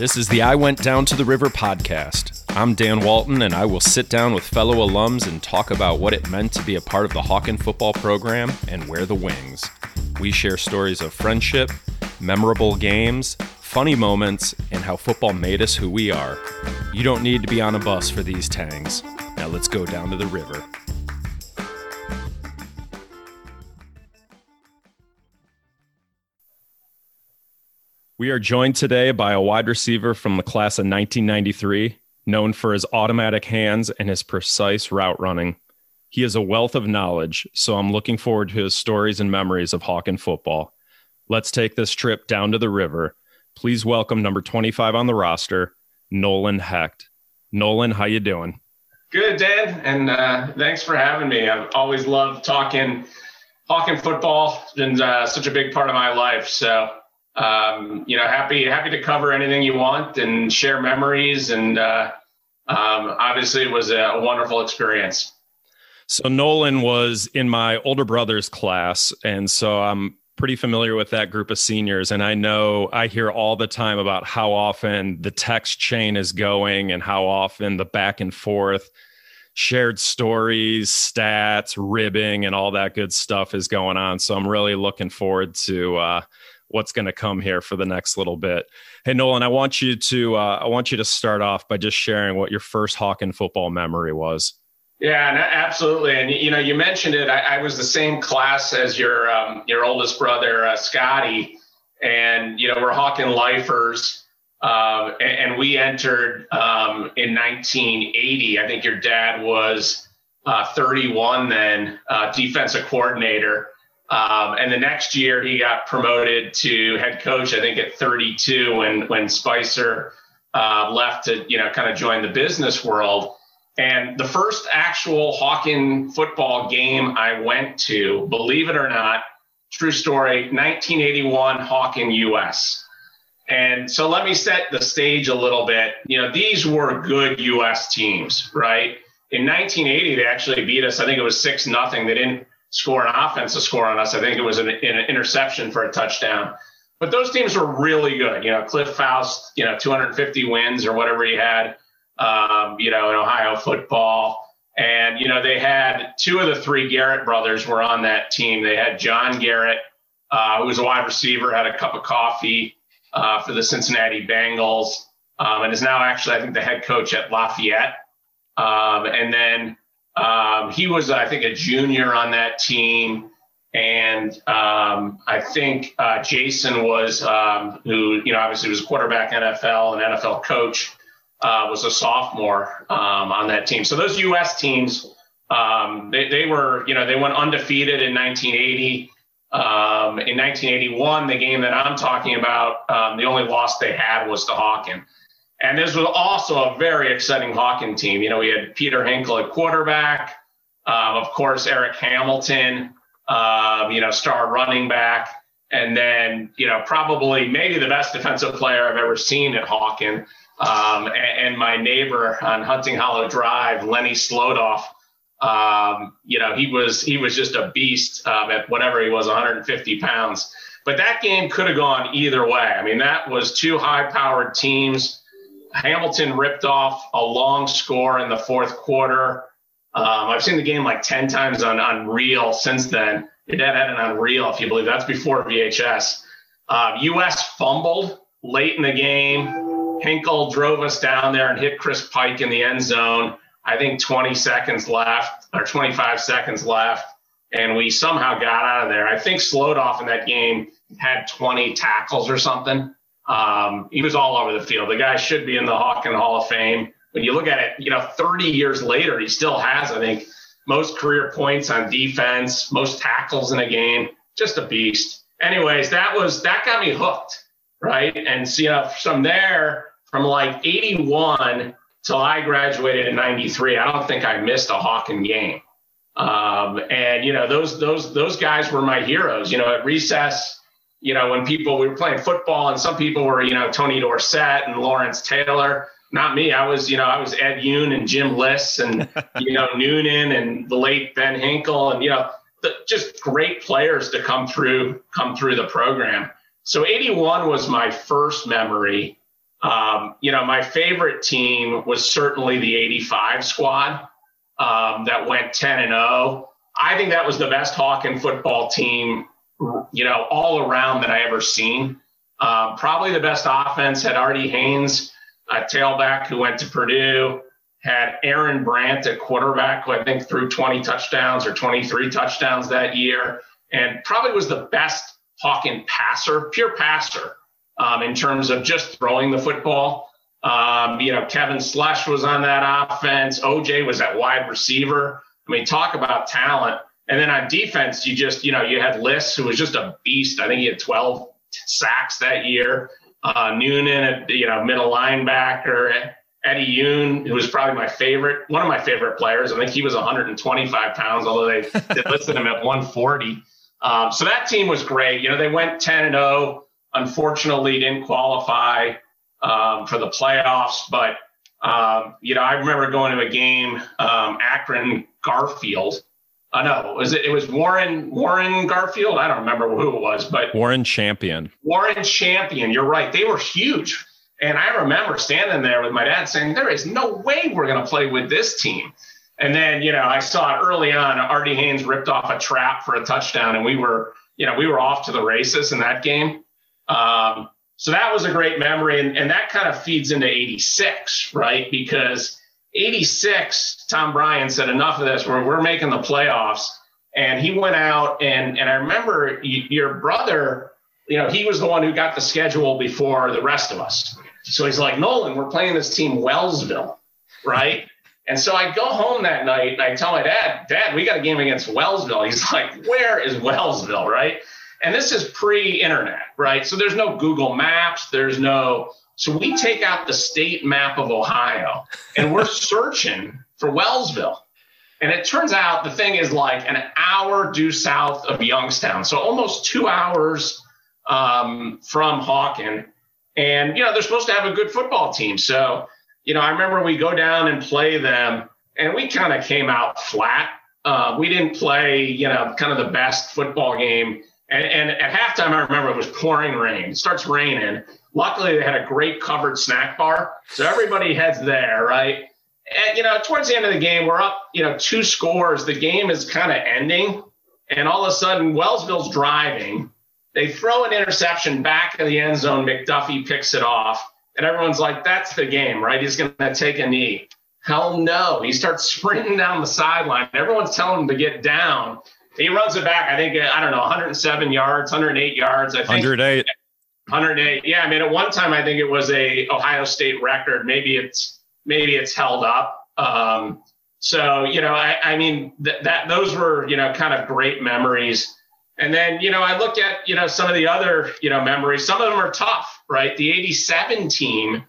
This is the I Went Down to the River podcast. I'm Dan Walton, and I will sit down with fellow alums and talk about what it meant to be a part of the Hawken football program and wear the wings. We share stories of friendship, memorable games, funny moments, and how football made us who we are. You don't need to be on a bus for these tangs. Now let's go down to the river. We are joined today by a wide receiver from the class of 1993, known for his automatic hands and his precise route running. He is a wealth of knowledge, so I'm looking forward to his stories and memories of Hawken football. Let's take this trip down to the river. Please welcome number 25 on the roster, Nolan Hecht. Nolan, how you doing? Good, Dan, and uh, thanks for having me. I've always loved talking Hawken football. It's been uh, such a big part of my life. So um, you know, happy happy to cover anything you want and share memories. And uh, um, obviously, it was a wonderful experience. So Nolan was in my older brother's class, and so I'm pretty familiar with that group of seniors. And I know I hear all the time about how often the text chain is going and how often the back and forth shared stories, stats, ribbing, and all that good stuff is going on. So I'm really looking forward to uh, what's going to come here for the next little bit. Hey Nolan, I want you to uh, I want you to start off by just sharing what your first Hawken football memory was. Yeah, absolutely. And you know, you mentioned it. I, I was the same class as your um, your oldest brother, uh, Scotty, and you know we're Hawken lifers. Um, and, and, we entered um, in 1980. I think your dad was uh, 31 then, uh, defensive coordinator. Um, and the next year he got promoted to head coach, I think at 32 when, when Spicer uh, left to, you know, kind of join the business world. And the first actual Hawken football game I went to, believe it or not, true story, 1981 Hawken US. And so let me set the stage a little bit. You know, these were good US teams, right? In 1980, they actually beat us. I think it was six nothing. They didn't score an offensive score on us. I think it was an, an interception for a touchdown. But those teams were really good. You know, Cliff Faust, you know, 250 wins or whatever he had, um, you know, in Ohio football. And, you know, they had two of the three Garrett brothers were on that team. They had John Garrett, uh, who was a wide receiver, had a cup of coffee uh, for the Cincinnati Bengals, um, and is now actually, I think, the head coach at Lafayette. Um, and then um, he was, I think, a junior on that team. And um, I think uh, Jason was, um, who, you know, obviously was a quarterback NFL and NFL coach, uh, was a sophomore um, on that team. So those U.S. teams, um, they, they, were, you know, they went undefeated in 1980. Um, in 1981, the game that I'm talking about, the only loss they had was to Hawken. And this was also a very exciting Hawken team. You know, we had Peter Hinkle at quarterback, um, of course, Eric Hamilton, um, you know, star running back, and then, you know, probably maybe the best defensive player I've ever seen at Hawken. Um, and, and, my neighbor on Hunting Hollow Drive, Lenny Slodoff, um, you know, he was he was just a beast um, at whatever he was, 150 pounds. But that game could have gone either way. I mean, that was two high-powered teams Hamilton ripped off a long score in the fourth quarter. Um, I've seen the game like 10 times on Unreal since then. Your dad had an Unreal, if you believe. That's before VHS. Uh, U.S. fumbled late in the game. Hinkle drove us down there and hit Chris Pike in the end zone. I think 20 seconds left or 25 seconds left. And we somehow got out of there. I think Slodoff in that game had 20 tackles or something. Um, he was all over the field. The guy should be in the Hawken Hall of Fame. When you look at it, you know, 30 years later, he still has, I think, most career points on defense, most tackles in a game. Just a beast. Anyways, that was that got me hooked, right? And so, you know, from there, from like 81 till I graduated in 93, I don't think I missed a Hawken game. Um, and you know, those those those guys were my heroes. You know, at recess you know, when people we were playing football and some people were, you know, Tony Dorsett and Lawrence Taylor. Not me. I was, you know, I was Ed Yoon and Jim Liss and, you know, Noonan and the late Ben Hinkle and, you know, the, just great players to come through, come through the program. So 81 was my first memory. Um, you know, my favorite team was certainly the 85 squad um, that went 10 and 0. I think that was the best Hawken football team, you know, all around that I ever seen. Um, probably the best offense had Artie Haynes, a tailback who went to Purdue, had Aaron Brandt at quarterback, who I think threw 20 touchdowns or 23 touchdowns that year, and probably was the best Hawken passer, pure passer um, in terms of just throwing the football. Um, you know, Kevin Slush was on that offense. OJ was at wide receiver. I mean, talk about talent. And then on defense, you just, you know, you had Liss, who was just a beast. I think he had 12 sacks that year. Uh, Noonan, you know, middle linebacker. Eddie Yoon, who was probably my favorite, one of my favorite players. I think he was 125 pounds, although they, they listed him at 140. Um, so that team was great. You know, they went 10 and 0 unfortunately didn't qualify um, for the playoffs. But um, you know, I remember going to a game, um, Akron Garfield. I uh, know was it, it was Warren Warren Garfield. I don't remember who it was, but Warren Champion. Warren Champion. You're right. They were huge. And I remember standing there with my dad saying, "There is no way we're going to play with this team." And then, you know, I saw it early on. Artie Haynes ripped off a trap for a touchdown, and we were, you know, we were off to the races in that game. Um, so that was a great memory. And, and that kind of feeds into 86, right? Because 86, Tom Bryan said, enough of this, we're, we're making the playoffs. And he went out and, and I remember your brother, you know, he was the one who got the schedule before the rest of us. So he's like, Nolan, we're playing this team Wellsville, right? And so I go home that night and I tell my dad, Dad, we got a game against Wellsville. He's like, Where is Wellsville, right? And this is pre internet, right? So there's no Google Maps, there's no. So we take out the state map of Ohio and we're searching for Wellsville. And it turns out the thing is like an hour due south of Youngstown. So almost two hours um, from Hawken. And, you know, they're supposed to have a good football team. So, you know, I remember we go down and play them and we kind of came out flat. Uh, we didn't play, you know, kind of the best football game and, and at halftime, I remember it was pouring rain. It starts raining. Luckily, they had a great covered snack bar. So everybody heads there, right? And, you know, towards the end of the game, we're up, you know, two scores. The game is kind of ending. And all of a sudden, Wellsville's driving. They throw an interception back in the end zone. McDuffie picks it off. And everyone's like, that's the game, right? He's going to take a knee. Hell no. He starts sprinting down the sideline. Everyone's telling him to get down. He runs it back. I think I don't know, 107 yards, 108 yards. I think 108. 108. Yeah, I mean, at one time I think it was a Ohio State record. Maybe it's maybe it's held up. Um, so you know, I, I mean th- that those were you know kind of great memories. And then you know I look at you know some of the other you know memories. Some of them are tough, right? The '87 team.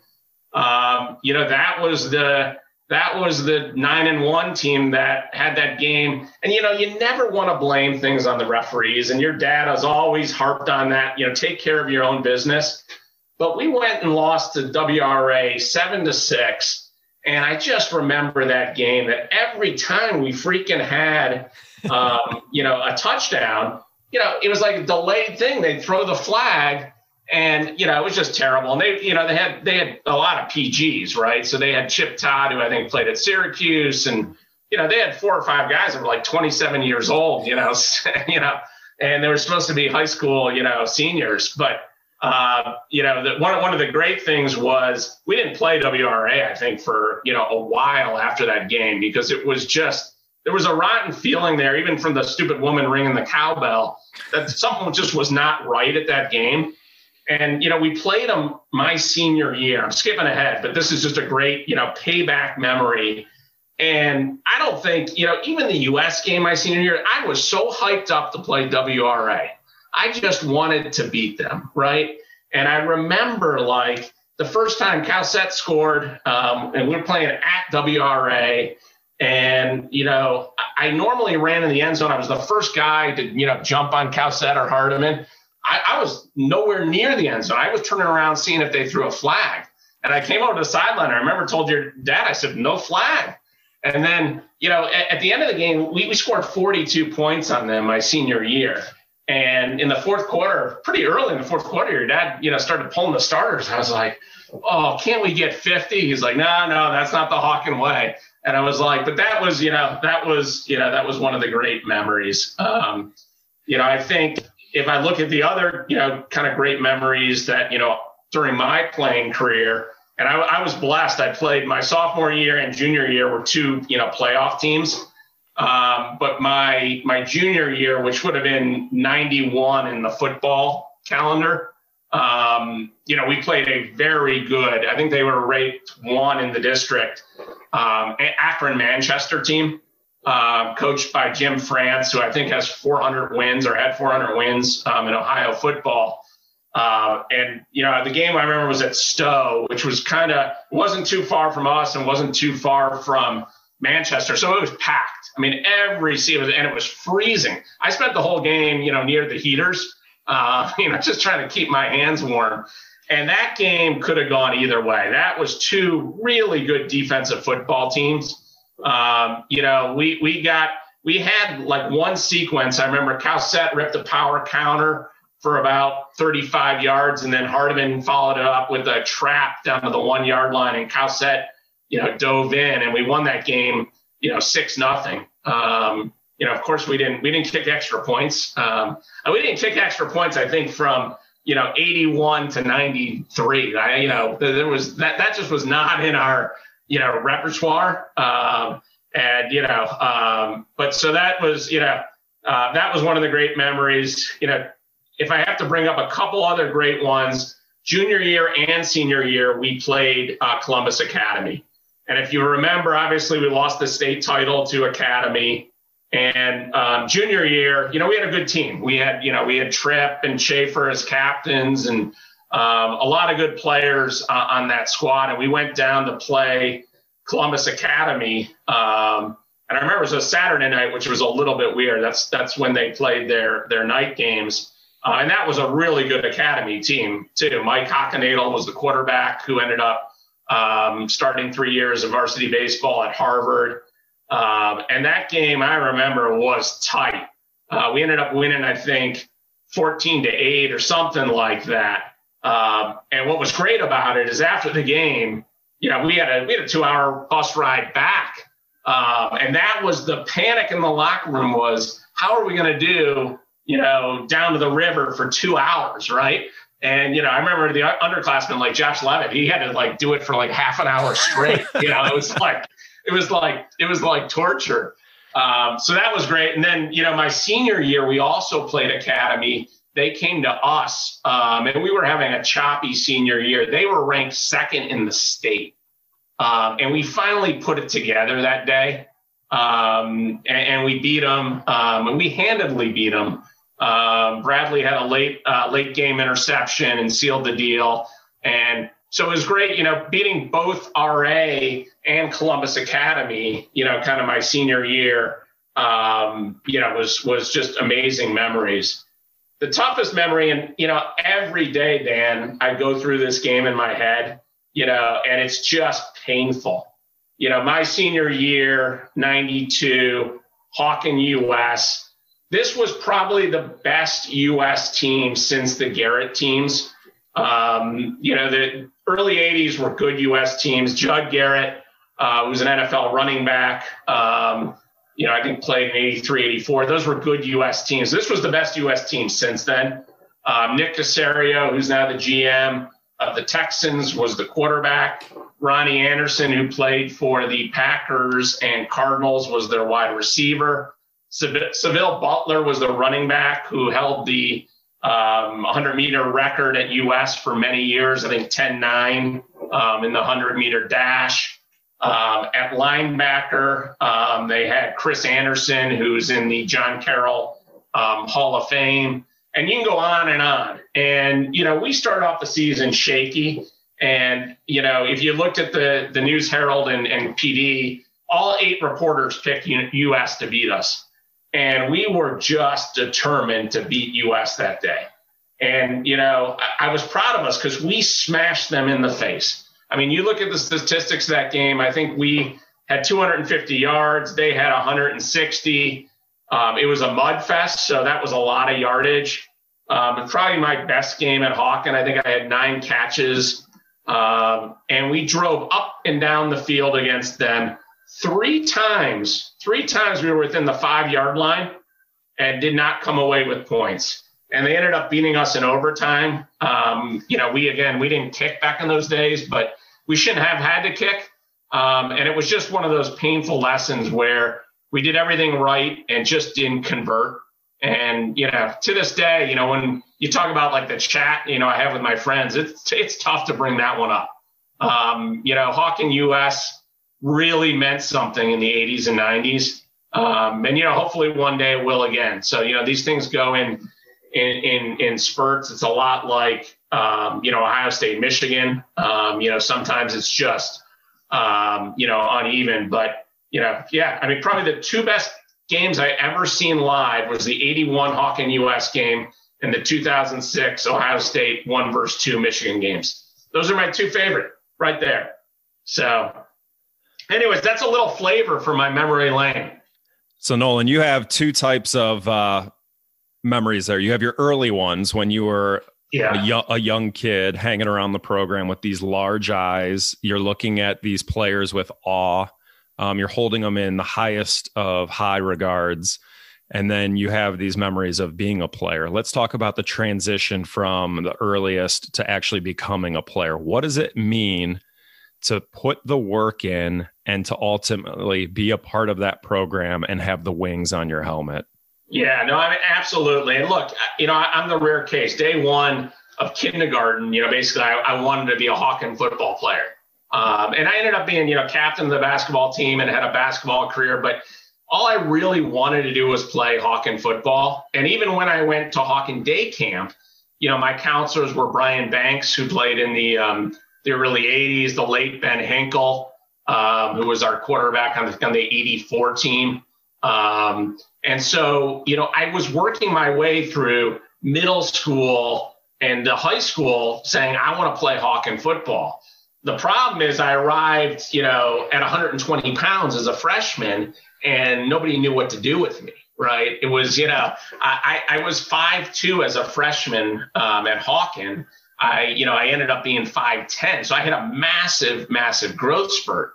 Um, you know that was the that was the nine and one team that had that game. And you know, you never want to blame things on the referees. And your dad has always harped on that. You know, take care of your own business. But we went and lost to WRA seven to six. And I just remember that game that every time we freaking had, um, you know, a touchdown, you know, it was like a delayed thing. They'd throw the flag and you know it was just terrible. And they, you know, they had they had a lot of PGs, right? So they had Chip Todd, who I think played at Syracuse, and you know they had four or five guys that were like 27 years old, you know, you know, and they were supposed to be high school, you know, seniors. But uh, you know, the, one one of the great things was we didn't play WRA, I think, for you know a while after that game because it was just there was a rotten feeling there, even from the stupid woman ringing the cowbell, that something just was not right at that game. And, you know, we played them my senior year. I'm skipping ahead, but this is just a great, you know, payback memory. And I don't think, you know, even the US game my senior year, I was so hyped up to play WRA. I just wanted to beat them, right? And I remember like the first time Cowsett scored, um, and we were playing at WRA. And, you know, I normally ran in the end zone. I was the first guy to, you know, jump on Cowsett or Hardiman. I, I, was nowhere near the end zone. I was turning around seeing if they threw a flag. And I came over to the sideline. I remember told your dad, I said, no flag. And then, you know, at, at the end of the game, we, we scored 42 points on them my senior year. And in the fourth quarter, pretty early in the fourth quarter, your dad, you know, started pulling the starters. I was like, oh, can't we get 50? He's like, no, no, that's not the Hawken way. And I was like, but that was, you know, that was, you know, that was one of the great memories. Um, you know, I think if I look at the other, you know, kind of great memories that, you know, during my playing career, and I, I was blessed. I played my sophomore year and junior year were two, you know, playoff teams. Um, but my my junior year, which would have been 91 in the football calendar, um, you know, we played a very good. I think they were ranked one in the district. Um, Akron Manchester team, uh, coached by Jim France, who I think has 400 wins or had 400 wins um, in Ohio football. Uh, and you know, the game I remember was at Stow, which was kind of wasn't too far from us and wasn't too far from Manchester, so it was packed. I mean, every seat was, and it was freezing. I spent the whole game, you know, near the heaters uh, you know, just trying to keep my hands warm. And that game could have gone either way. That was two really good defensive football teams. Um, you know, we we got we had like one sequence. I remember Cowsett ripped a power counter for about 35 yards, and then Hardiman followed it up with a trap down to the one yard line, and Cowsett, you know, dove in, and we won that game, you know, six nothing. Um, you know, of course, we didn't we didn't kick extra points. Um, we didn't kick extra points. I think from you know 81 to 93. I, you know, there was that that just was not in our you know repertoire. Um, and you know, um, but so that was you know uh, that was one of the great memories. You know, if I have to bring up a couple other great ones, junior year and senior year, we played uh, Columbus Academy. And if you remember, obviously we lost the state title to Academy. And um, junior year, you know, we had a good team. We had, you know, we had Tripp and Schaefer as captains and um, a lot of good players uh, on that squad. And we went down to play Columbus Academy. Um, and I remember it was a Saturday night, which was a little bit weird. That's that's when they played their their night games. Uh, and that was a really good academy team too. Mike Hockenadel was the quarterback who ended up um, starting three years of varsity baseball at Harvard. Um, and that game I remember was tight. Uh, we ended up winning, I think, 14 to 8 or something like that. Um, and what was great about it is after the game, you know, we had a we had a two hour bus ride back. Um, and that was the panic in the locker room was how are we going to do, you know, down to the river for two hours, right? And you know, I remember the underclassmen like Josh Levitt, he had to like do it for like half an hour straight. you know, it was like it was like it was like torture. Um, so that was great. And then you know my senior year we also played academy. They came to us, um, and we were having a choppy senior year. They were ranked second in the state, um, and we finally put it together that day. Um, and, and, we beat them, um, and we handedly beat them. Um, Bradley had a late uh, late game interception and sealed the deal. And so it was great, you know, beating both RA and Columbus Academy, you know, kind of my senior year, um, you know, was was just amazing memories. The toughest memory, and you know, every day, Dan, I go through this game in my head, you know, and it's just painful. You know, my senior year, 92, Hawken US. This was probably the best US team since the Garrett teams. Um, you know, the early 80s were good U.S. teams. Judd Garrett uh, was an NFL running back. Um, you know, I think played in 83, 84. Those were good U.S. teams. This was the best U.S. team since then. Um, Nick Caserio, who's now the GM of the Texans, was the quarterback. Ronnie Anderson, who played for the Packers and Cardinals, was their wide receiver. Seville Butler was the running back who held the um, 100 meter record at US for many years. I think 10 9 um, in the 100 meter dash. Um, at linebacker, um, they had Chris Anderson, who's in the John Carroll um, Hall of Fame. And you can go on and on. And, you know, we started off the season shaky. And, you know, if you looked at the, the News Herald and, and PD, all eight reporters picked US to beat us. And we were just determined to beat US that day. And, you know, I, I was proud of us because we smashed them in the face. I mean, you look at the statistics of that game, I think we had 250 yards, they had 160. Um, it was a mud fest, so that was a lot of yardage. Um, probably my best game at Hawken. I think I had nine catches. Um, and we drove up and down the field against them three times. Three times we were within the five yard line and did not come away with points. And they ended up beating us in overtime. Um, you know, we again, we didn't kick back in those days, but we shouldn't have had to kick. Um, and it was just one of those painful lessons where we did everything right and just didn't convert. And you know, to this day, you know, when you talk about like the chat, you know, I have with my friends, it's it's tough to bring that one up. Um, you know, Hawken US really meant something in the 80s and 90s, um, and you know, hopefully one day it will again. So you know, these things go in in in, in spurts. It's a lot like um, you know Ohio State, Michigan. Um, you know, sometimes it's just um, you know uneven, but you know, yeah, I mean, probably the two best games I ever seen live was the 81 Hawken US game and the 2006 Ohio State one versus two Michigan games. Those are my two favorite right there. So, anyways, that's a little flavor for my memory lane. So, Nolan, you have two types of uh, memories there. You have your early ones when you were yeah. a, young, a young kid hanging around the program with these large eyes. You're looking at these players with awe um, you're holding them in the highest of high regards. And then you have these memories of being a player. Let's talk about the transition from the earliest to actually becoming a player. What does it mean to put the work in and to ultimately be a part of that program and have the wings on your helmet? Yeah, no, I mean, absolutely. And look, you know, I'm the rare case. Day one of kindergarten, you know, basically, I, I wanted to be a Hawken football player. Um, and I ended up being, you know, captain of the basketball team and had a basketball career. But all I really wanted to do was play Hawken football. And even when I went to Hawken day camp, you know, my counselors were Brian Banks, who played in the um, the early 80s, the late Ben Hinkle, um, who was our quarterback on the, on the 84 team. Um, and so, you know, I was working my way through middle school and the high school saying, I want to play Hawken football the problem is I arrived, you know, at 120 pounds as a freshman and nobody knew what to do with me. Right. It was, you know, I, I was five two as a freshman um, at Hawken. I, you know, I ended up being 5'10. So I had a massive, massive growth spurt.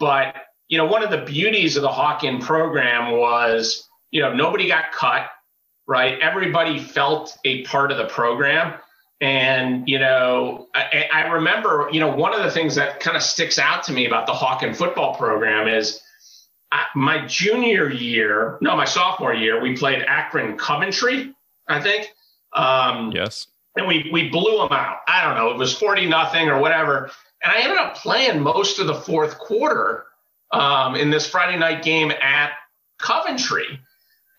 But, you know, one of the beauties of the Hawken program was, you know, nobody got cut, right? Everybody felt a part of the program. And, you know, I, I, remember, you know, one of the things that kind of sticks out to me about the Hawken football program is I, my junior year, no, my sophomore year, we played Akron Coventry, I think. Um, yes. And we, we blew them out. I don't know, it was 40 nothing or whatever. And I ended up playing most of the fourth quarter um, in this Friday night game at Coventry.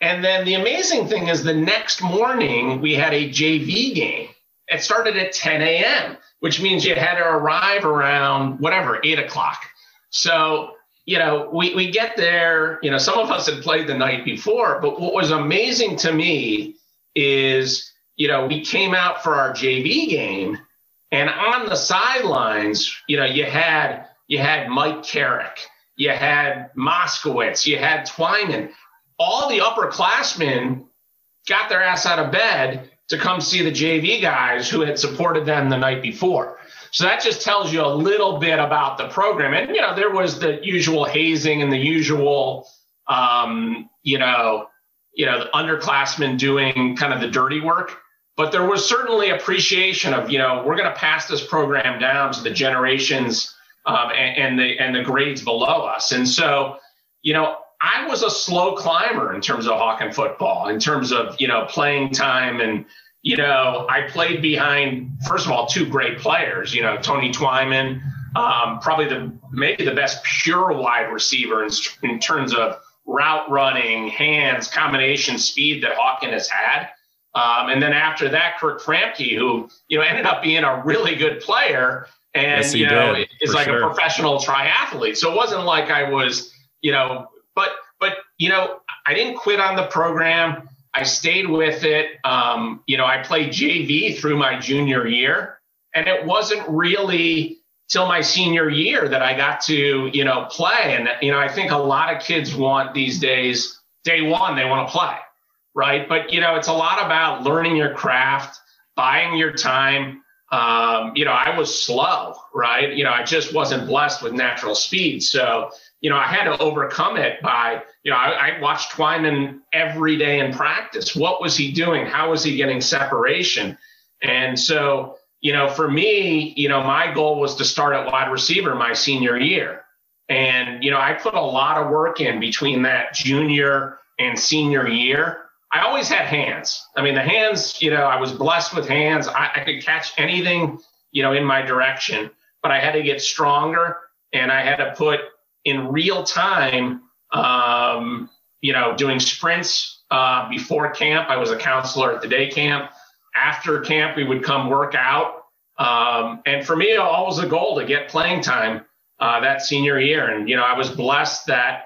And then the amazing thing is the next morning we had a JV game it started at 10 a.m., which means you had to arrive around whatever, eight o'clock. So, you know, we, we get there, you know, some of us had played the night before, but what was amazing to me is, you know, we came out for our JV game and on the sidelines, you know, you had you had Mike Carrick, you had Moskowitz, you had Twyman. All the upperclassmen got their ass out of bed to come see the JV guys who had supported them the night before. So that just tells you a little bit about the program. And, you know, there was the usual hazing and the usual, um, you know, you know, the underclassmen doing kind of the dirty work. But there was certainly appreciation of, you know, we're going to pass this program down to the generations um, and, and the and the grades below us. And so, you know, I was a slow climber in terms of Hawken football, in terms of, you know, playing time. And, you know, I played behind, first of all, two great players, you know, Tony Twyman, um, probably the maybe the best pure wide receiver in, in terms of route running, hands, combination speed that Hawken has had. Um, and then after that, Kirk Framke, who, you know, ended up being a really good player and, yes, you know, did, is like sure. a professional triathlete. So it wasn't like I was, you know, but but you know, I didn't quit on the program. I stayed with it. Um, you know, I played JV through my junior year, and it wasn't really till my senior year that I got to you know play. And you know, I think a lot of kids want these days day one they want to play, right? But you know, it's a lot about learning your craft, buying your time. Um, you know, I was slow, right? You know, I just wasn't blessed with natural speed, so you know, I had to overcome it by, you know, I, I watched Twyman every day in practice. What was he doing? How was he getting separation? And so, you know, for me, you know, my goal was to start at wide receiver my senior year. And, you know, I put a lot of work in between that junior and senior year. I always had hands. I mean, the hands, you know, I was blessed with hands. I, I could catch anything, you know, in my direction, but I had to get stronger and I had to put in real time, um, you know, doing sprints uh, before camp. I was a counselor at the day camp. After camp, we would come work out. Um, and for me, it was always a goal to get playing time uh, that senior year. And, you know, I was blessed that,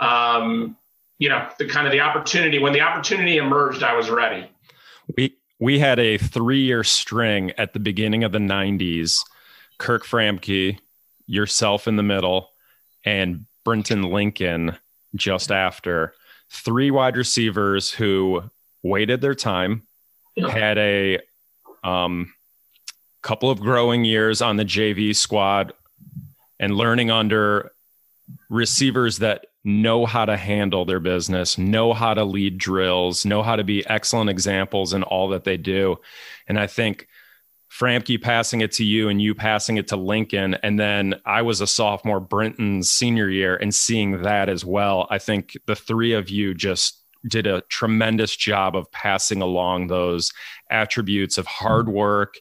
um, you know, the kind of the opportunity, when the opportunity emerged, I was ready. We, we had a three year string at the beginning of the 90s. Kirk Framke, yourself in the middle, and Brenton Lincoln just after. Three wide receivers who waited their time, had a um, couple of growing years on the JV squad, and learning under receivers that know how to handle their business, know how to lead drills, know how to be excellent examples in all that they do. And I think Framke passing it to you and you passing it to Lincoln. And then I was a sophomore, Brenton's senior year, and seeing that as well. I think the three of you just did a tremendous job of passing along those attributes of hard work,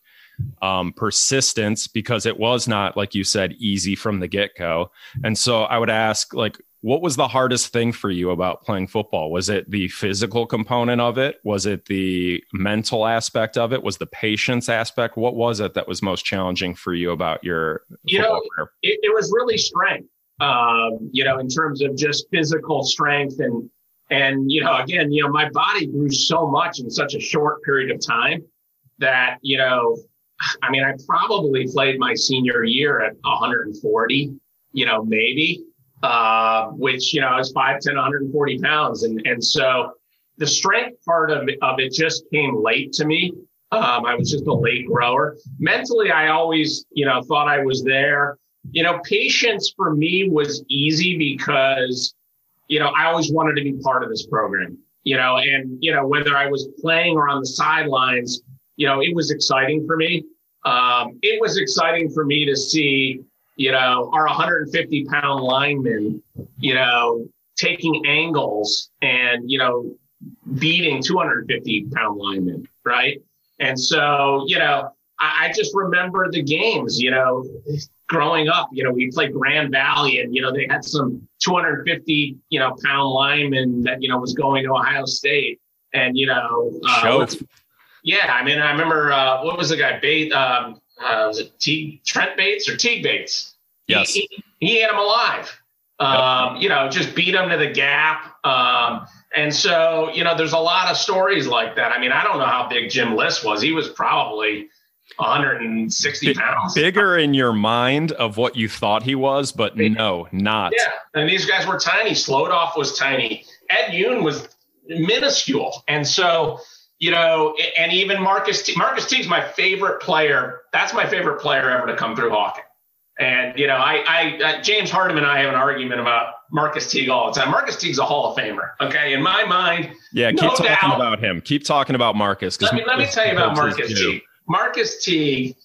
um, persistence, because it was not, like you said, easy from the get go. And so I would ask, like, what was the hardest thing for you about playing football? Was it the physical component of it? Was it the mental aspect of it? Was the patience aspect? What was it that was most challenging for you about your you know it, it, was really strength um, you know in terms of just physical strength and and you know again you know my body grew so much in such a short period of time that you know i mean i probably played my senior year at 140 you know maybe uh, which, you know, is was 5'10, 140 pounds. And, and so the strength part of of it just came late to me. Um, I was just a late grower. Mentally, I always, you know, thought I was there. You know, patience for me was easy because, you know, I always wanted to be part of this program, you know, and, you know, whether I was playing or on the sidelines, you know, it was exciting for me. Um, it was exciting for me to see you know, our 150 pound linemen, you know, taking angles and, you know, beating 250 pound linemen, right? And so, you know, I, I just remember the games, you know, growing up, you know, we played Grand Valley and, you know, they had some 250, you know, pound lineman that, you know, was going to Ohio State. And, you know, uh, yeah, I mean, I remember, uh, what was the guy, Bate, um, uh, was it Teague, Trent Bates or Teague Bates? Yes. He, he, he ate him alive. Um, yep. You know, just beat him to the gap. Um, and so, you know, there's a lot of stories like that. I mean, I don't know how big Jim Liss was. He was probably 160 pounds. Bigger in your mind of what you thought he was, but no, not. Yeah. And these guys were tiny. Slodoff was tiny. Ed Yoon was minuscule. And so, you know, and even Marcus T- Marcus Teague's my favorite player. That's my favorite player ever to come through Hawken. And you know, I, I uh, James Hardiman and I have an argument about Marcus Teague all the time. Marcus Teague's a Hall of Famer. Okay, in my mind. Yeah, keep no talking doubt, about him. Keep talking about Marcus. Let me let me tell you about Marcus Teague. Marcus Teague,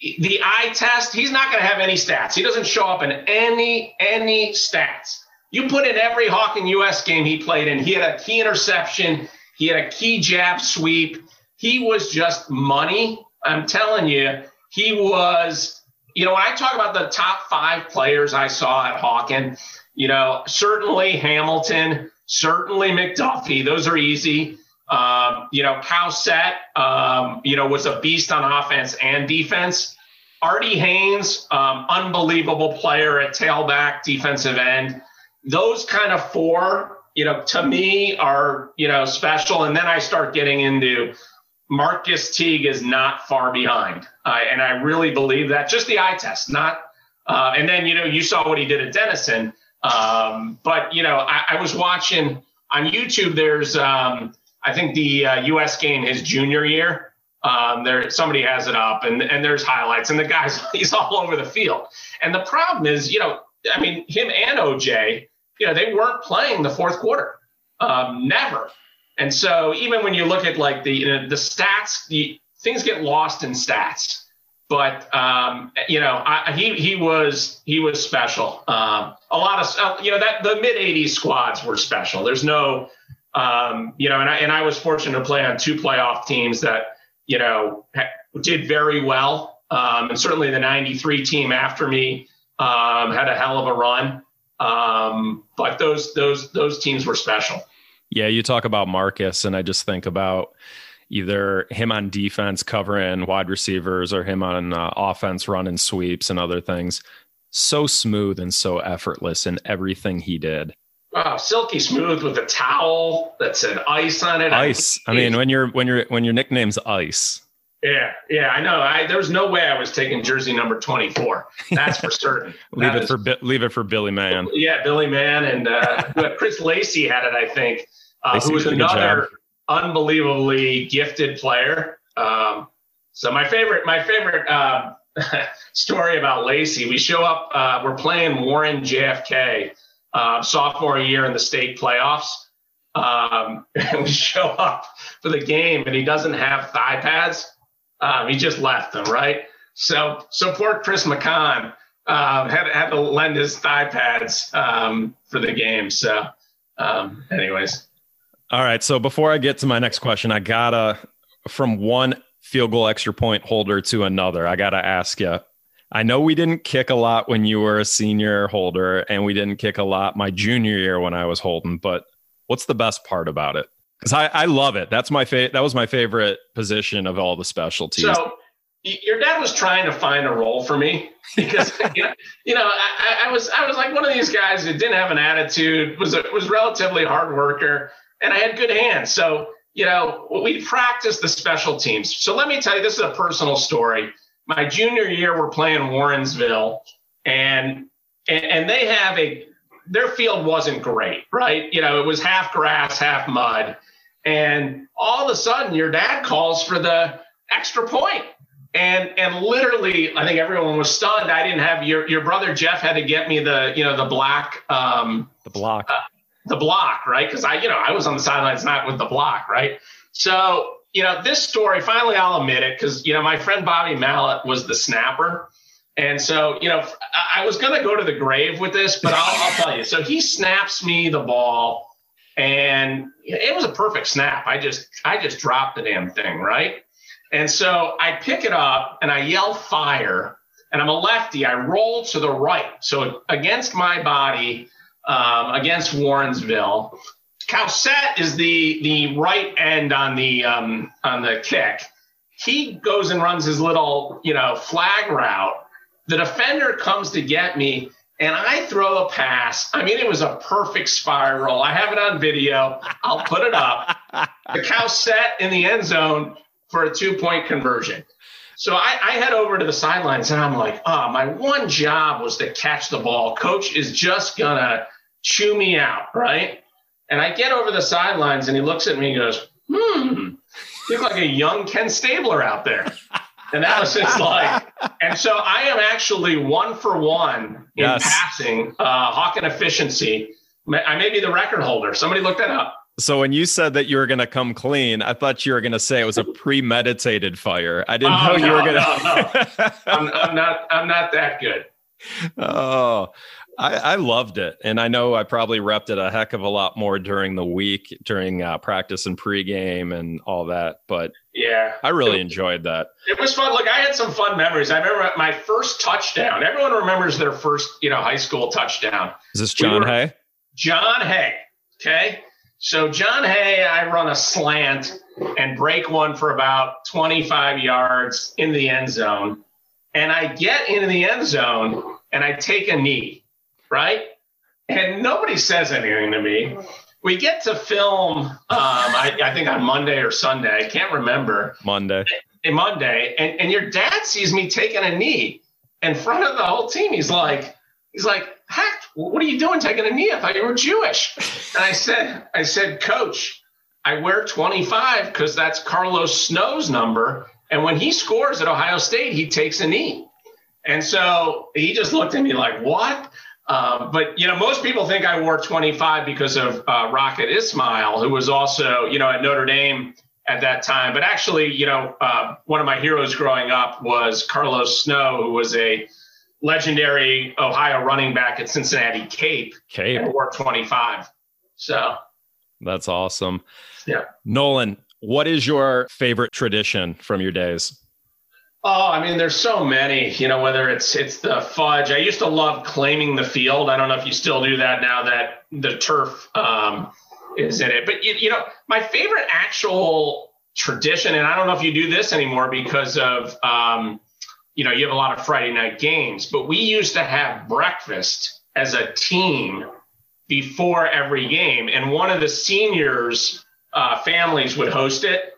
the eye test. He's not going to have any stats. He doesn't show up in any any stats. You put in every Hawken U.S. game he played in. He had a key interception. He had a key jab sweep. He was just money. I'm telling you, he was you know, when I talk about the top five players I saw at Hawken, you know, certainly Hamilton, certainly McDuffie. Those are easy. Um, you know, Cowsett, um, you know, was a beast on offense and defense. Artie Haynes, um, unbelievable player at tailback, defensive end. Those kind of four, you know, to me are, you know, special. And then I start getting into Marcus Teague is not far behind. Uh, and I really believe that. Just the eye test, not. Uh, and then, you know, you saw what he did at Denison. Um, but, you know, I, I, was watching on YouTube, there's um, I think the uh, U.S. game his junior year. Um, there, somebody has it up, and and there's highlights, and the guy's he's all over the field. And the problem is, you know, I mean, him and OJ, you know, they weren't playing the fourth quarter, um, never. And so even when you look at like the you know, the stats, the things get lost in stats. But um, you know, I, he he was he was special. Um, a lot of uh, you know that the mid '80s squads were special. There's no um, you know, and I and I was fortunate to play on two playoff teams that you know did very well. Um, and certainly the '93 team after me um, had a hell of a run. Um, but those those those teams were special. Yeah, you talk about Marcus, and I just think about either him on defense covering wide receivers or him on uh, offense running sweeps and other things. So smooth and so effortless in everything he did. Wow, silky smooth with a towel that said ice on it. Ice. I mean, when your when your when your nickname's Ice. Yeah, yeah, I know. I there was no way I was taking jersey number twenty four. That's for certain. leave that it is, for leave it for Billy Mann. Yeah, Billy Mann and uh, Chris Lacey had it, I think, uh, who was another unbelievably gifted player. Um, so my favorite, my favorite uh, story about Lacey. We show up. Uh, we're playing Warren JFK uh, sophomore year in the state playoffs. Um, and we show up for the game, and he doesn't have thigh pads. Um, he just left them, right? So, so poor Chris McCon um, had had to lend his thigh pads um, for the game. So, um, anyways. All right. So before I get to my next question, I gotta from one field goal extra point holder to another. I gotta ask you. I know we didn't kick a lot when you were a senior holder, and we didn't kick a lot my junior year when I was holding. But what's the best part about it? Because I, I love it. That's my favorite. That was my favorite position of all the specialties. So your dad was trying to find a role for me because you know, you know I, I, was I was like one of these guys that didn't have an attitude, was a, was relatively hard worker, and I had good hands. So, you know, we practiced the special teams. So let me tell you, this is a personal story. My junior year, we're playing Warrensville, and and, and they have a their field wasn't great, right? You know, it was half grass, half mud. And all of a sudden, your dad calls for the extra. And and literally, I think everyone was stunned. I didn't have your your brother Jeff had to get me the you know the black um, the block uh, the block, right? Because I, you know, I was on the sidelines not with the block, right? So, you know, this story, finally, I'll admit it because, you know, my friend Bobby Mallet was the snapper. And so, you know, I was going to go to the grave with this, but I'll, I'll tell you. So he snaps me the ball and it was a perfect snap. I just, I just dropped the damn thing, right? And so I pick it up and I yell fire and I'm a lefty. I roll to the right. So against my body, um, against Warrensville. Cowsett is the the right end on the um, on the kick. He goes and runs his little you know flag route. The defender comes to get me, and I throw a pass. I mean, it was a perfect spiral. I have it on video. I'll put it up. The Cowsett in the end zone for a two point conversion. So I, I, head over to the sidelines and I'm like, oh, my one job was to catch the ball. Coach is just gonna chew me out, right? And I get over the sidelines and he looks at me and goes, hmm, you look like a young Ken Stabler out there. And that was just like, and so I am actually one for one in yes. passing, uh, Hawken efficiency. I may be the record holder. Somebody look that up. So when you said that you were going to come clean, I thought you were going to say it was a premeditated fire. I didn't oh, know no, you were going to. No, no. I'm, I'm not. I'm not that good. Oh, I, I, loved it, and I know I probably repped it a heck of a lot more during the week, during uh, practice and pregame and all that. But yeah, I really it, enjoyed that. It was fun. Look, I had some fun memories. I remember my first touchdown. Everyone remembers their first, you know, high school touchdown. Is this John we Hay? John Hay. Okay, so John Hay, I run a slant and break one for about 25 yards in the end zone, and I get into the end zone and I take a knee right? And nobody says anything to me. We get to film, um, I, I, think on Monday or Sunday. I can't remember. Monday. And Monday, and, and your dad sees me taking a knee in front of the whole team. He's like, he's like, heck, what are you doing taking a knee? I thought you were Jewish. And I said, I said, coach, I wear 25 because that's Carlos Snow's number. And when he scores at Ohio State, he takes a knee. And so he just looked at me like, what? Um, but, you know, most people think I wore 25 because of uh, Rocket Ismail, who was also, you know, at Notre Dame at that time. But actually, you know, uh, one of my heroes growing up was Carlos Snow, who was a legendary Ohio running back at Cincinnati Cape. Cape. And wore 25. So that's awesome. Yeah. Nolan, what is your favorite tradition from your days? Oh, I mean, there's so many. You know, whether it's it's the fudge. I used to love claiming the field. I don't know if you still do that now that the turf um, is in it. But you, you know, my favorite actual tradition, and I don't know if you do this anymore because of um, you know you have a lot of Friday night games. But we used to have breakfast as a team before every game, and one of the seniors' uh, families would host it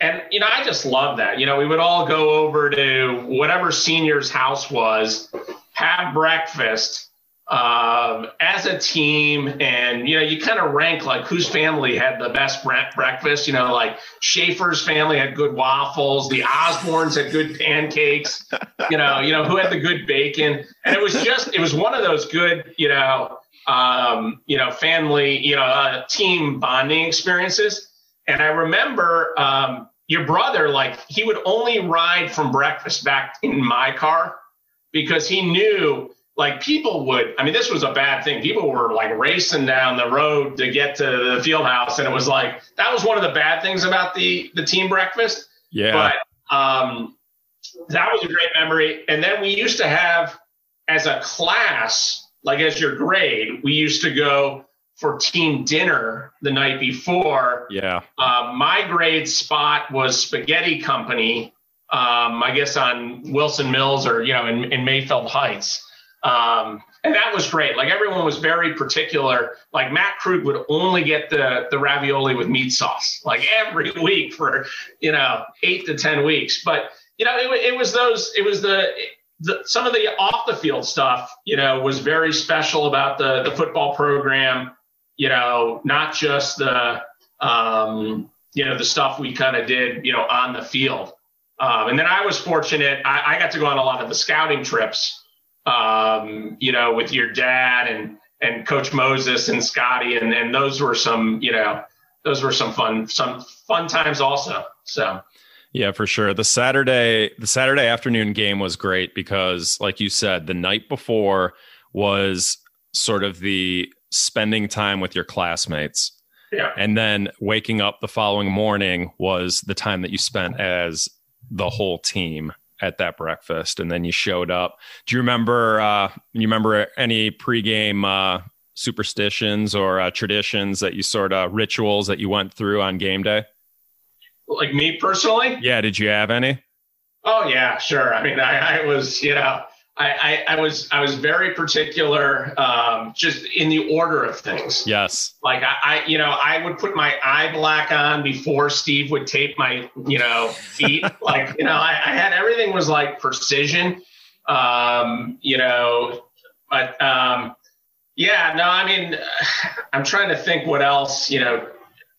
and you know, I just love that. You know, we would all go over to whatever senior's house was, have breakfast um, as a team, and you know, you kind of rank like whose family had the best breakfast. You know, like Schaefer's family had good waffles, the Osbornes had good pancakes. You know, you know who had the good bacon, and it was just it was one of those good, you know, um, you know, family, you know, uh, team bonding experiences. And I remember um, your brother, like, he would only ride from breakfast back in my car because he knew, like, people would. I mean, this was a bad thing. People were like racing down the road to get to the field house. And it was like, that was one of the bad things about the, the team breakfast. Yeah. But um, that was a great memory. And then we used to have, as a class, like as your grade, we used to go for team dinner the night before. Yeah. Uh, my grade spot was Spaghetti Company, um, I guess on Wilson Mills or, you know, in, in Mayfield Heights. Um, and that was great. Like everyone was very particular. Like Matt Krug would only get the, the ravioli with meat sauce, like every week for, you know, eight to 10 weeks. But, you know, it, it was those, it was the, the, some of the off the field stuff, you know, was very special about the the football program you know, not just the, um, you know, the stuff we kind of did, you know, on the field. Um, and then I was fortunate, I, I, got to go on a lot of the scouting trips, um, you know, with your dad and, and coach Moses and Scotty. And, and those were some, you know, those were some fun, some fun times also. So. Yeah, for sure. The Saturday, the Saturday afternoon game was great because, like you said, the night before was sort of the spending time with your classmates. Yeah. And then waking up the following morning was the time that you spent as the whole team at that breakfast. And then you showed up. Do you remember, uh, you remember any pregame, uh, superstitions or uh, traditions that you sort of rituals that you went through on game day? Like me personally? Yeah. Did you have any? Oh yeah, sure. I mean, I, I was, you know, I, I, I, was I was very particular, um, just in the order of things. Yes. Like I, I, you know, I would put my eye black on before Steve would tape my, you know, feet. like you know, I, I, had everything was like precision. Um, you know, but um, yeah, no, I mean, I'm trying to think what else, you know,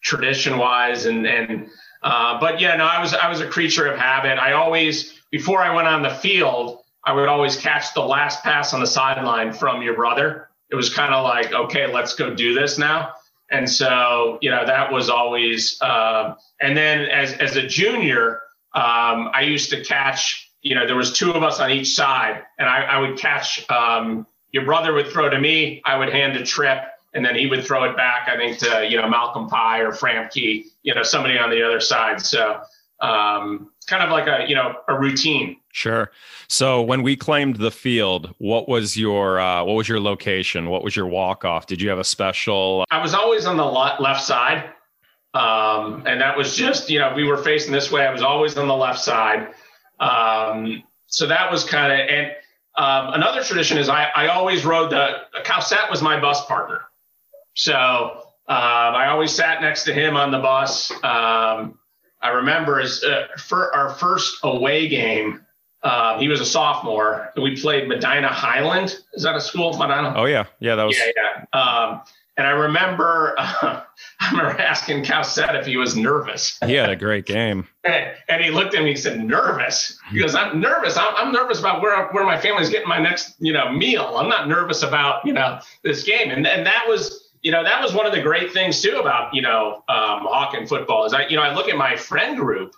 tradition wise, and and uh, but yeah, no, I was I was a creature of habit. I always before I went on the field. I would always catch the last pass on the sideline from your brother. It was kind of like, okay, let's go do this now. And so, you know, that was always, uh, and then as, as a junior, um, I used to catch, you know, there was two of us on each side and I, I would catch, um, your brother would throw to me, I would hand a trip and then he would throw it back, I think to, you know, Malcolm Pye or Framke, you know, somebody on the other side. So, um, kind of like a, you know, a routine. Sure. So when we claimed the field, what was your uh, what was your location? What was your walk off? Did you have a special? I was always on the left side, um, and that was just you know we were facing this way. I was always on the left side, um, so that was kind of and um, another tradition is I, I always rode the Cowsett was my bus partner, so um, I always sat next to him on the bus. I remember as uh, for our first away game Uh, he was a sophomore. We played Medina Highland. Is that a school, Medina? Oh yeah, yeah, that was. Yeah, yeah. Um, and I remember, uh, I remember asking Cowsett if he was nervous. He had a great game. and he looked at me. He said, "Nervous." He goes, "I'm nervous. I'm, I'm nervous about where where my family's getting my next, you know, meal. I'm not nervous about, you know, this game." And and that was you know, that was one of the great things too about, you know, um, Hawken football is I, you know, I look at my friend group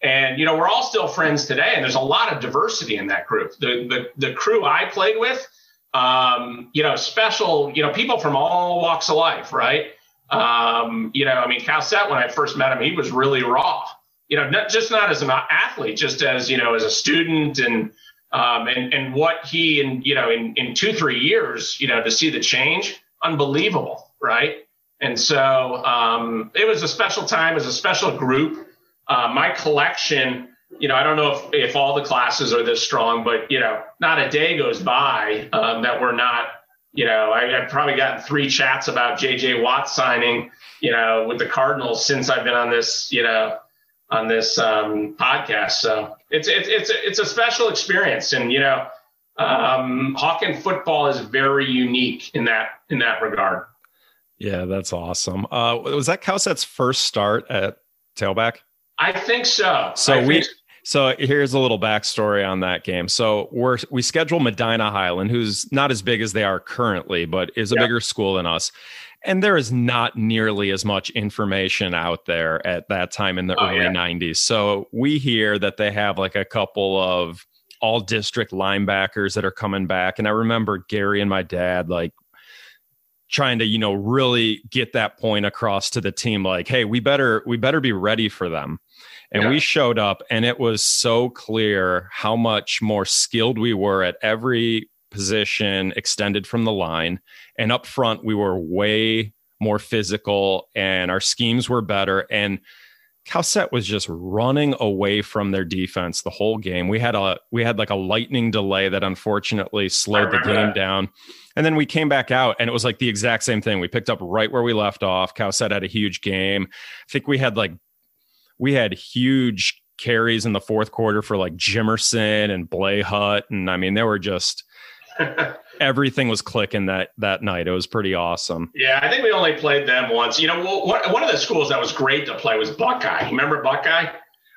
and, you know, we're all still friends today. And there's a lot of diversity in that group. The, the, the crew I played with, um, you know, special, you know, people from all walks of life, right? Um, you know, I mean, Cowsett, when I first met him, he was really raw, you know, not just not as an athlete, just as, you know, as a student and, um, and, and what he, in, you know, in, in two, three years, you know, to see the change, unbelievable right? And so um, it was a special time, it was a special group. Uh, my collection, you know, I don't know if, if all the classes are this strong, but, you know, not a day goes by um, that we're not, you know, I, have probably gotten three chats about JJ Watt signing, you know, with the Cardinals since I've been on this, you know, on this um, podcast. So it's, it's, it's, it's a special experience. And, you know, um, Hawken football is very unique in that, in that regard. Yeah, that's awesome. Uh, was that Cowsett's first start at tailback? I think so. So I we. So here's a little backstory on that game. So we're we schedule Medina Highland, who's not as big as they are currently, but is a bigger school than us. And there is not nearly as much information out there at that time in the oh, early yeah. 90s. So we hear that they have like a couple of all district linebackers that are coming back. And I remember Gary and my dad like trying to you know really get that point across to the team like hey we better we better be ready for them. And yeah. we showed up and it was so clear how much more skilled we were at every position extended from the line. And up front we were way more physical and our schemes were better. And Cowsett was just running away from their defense the whole game. We had a we had like a lightning delay that unfortunately slowed the game that. down. And then we came back out and it was like the exact same thing. We picked up right where we left off. Cowsett had a huge game. I think we had like we had huge carries in the fourth quarter for like Jimerson and Blay Hutt. And I mean, they were just everything was clicking that that night. It was pretty awesome. Yeah, I think we only played them once. You know, one of the schools that was great to play was Buckeye. Remember Buckeye?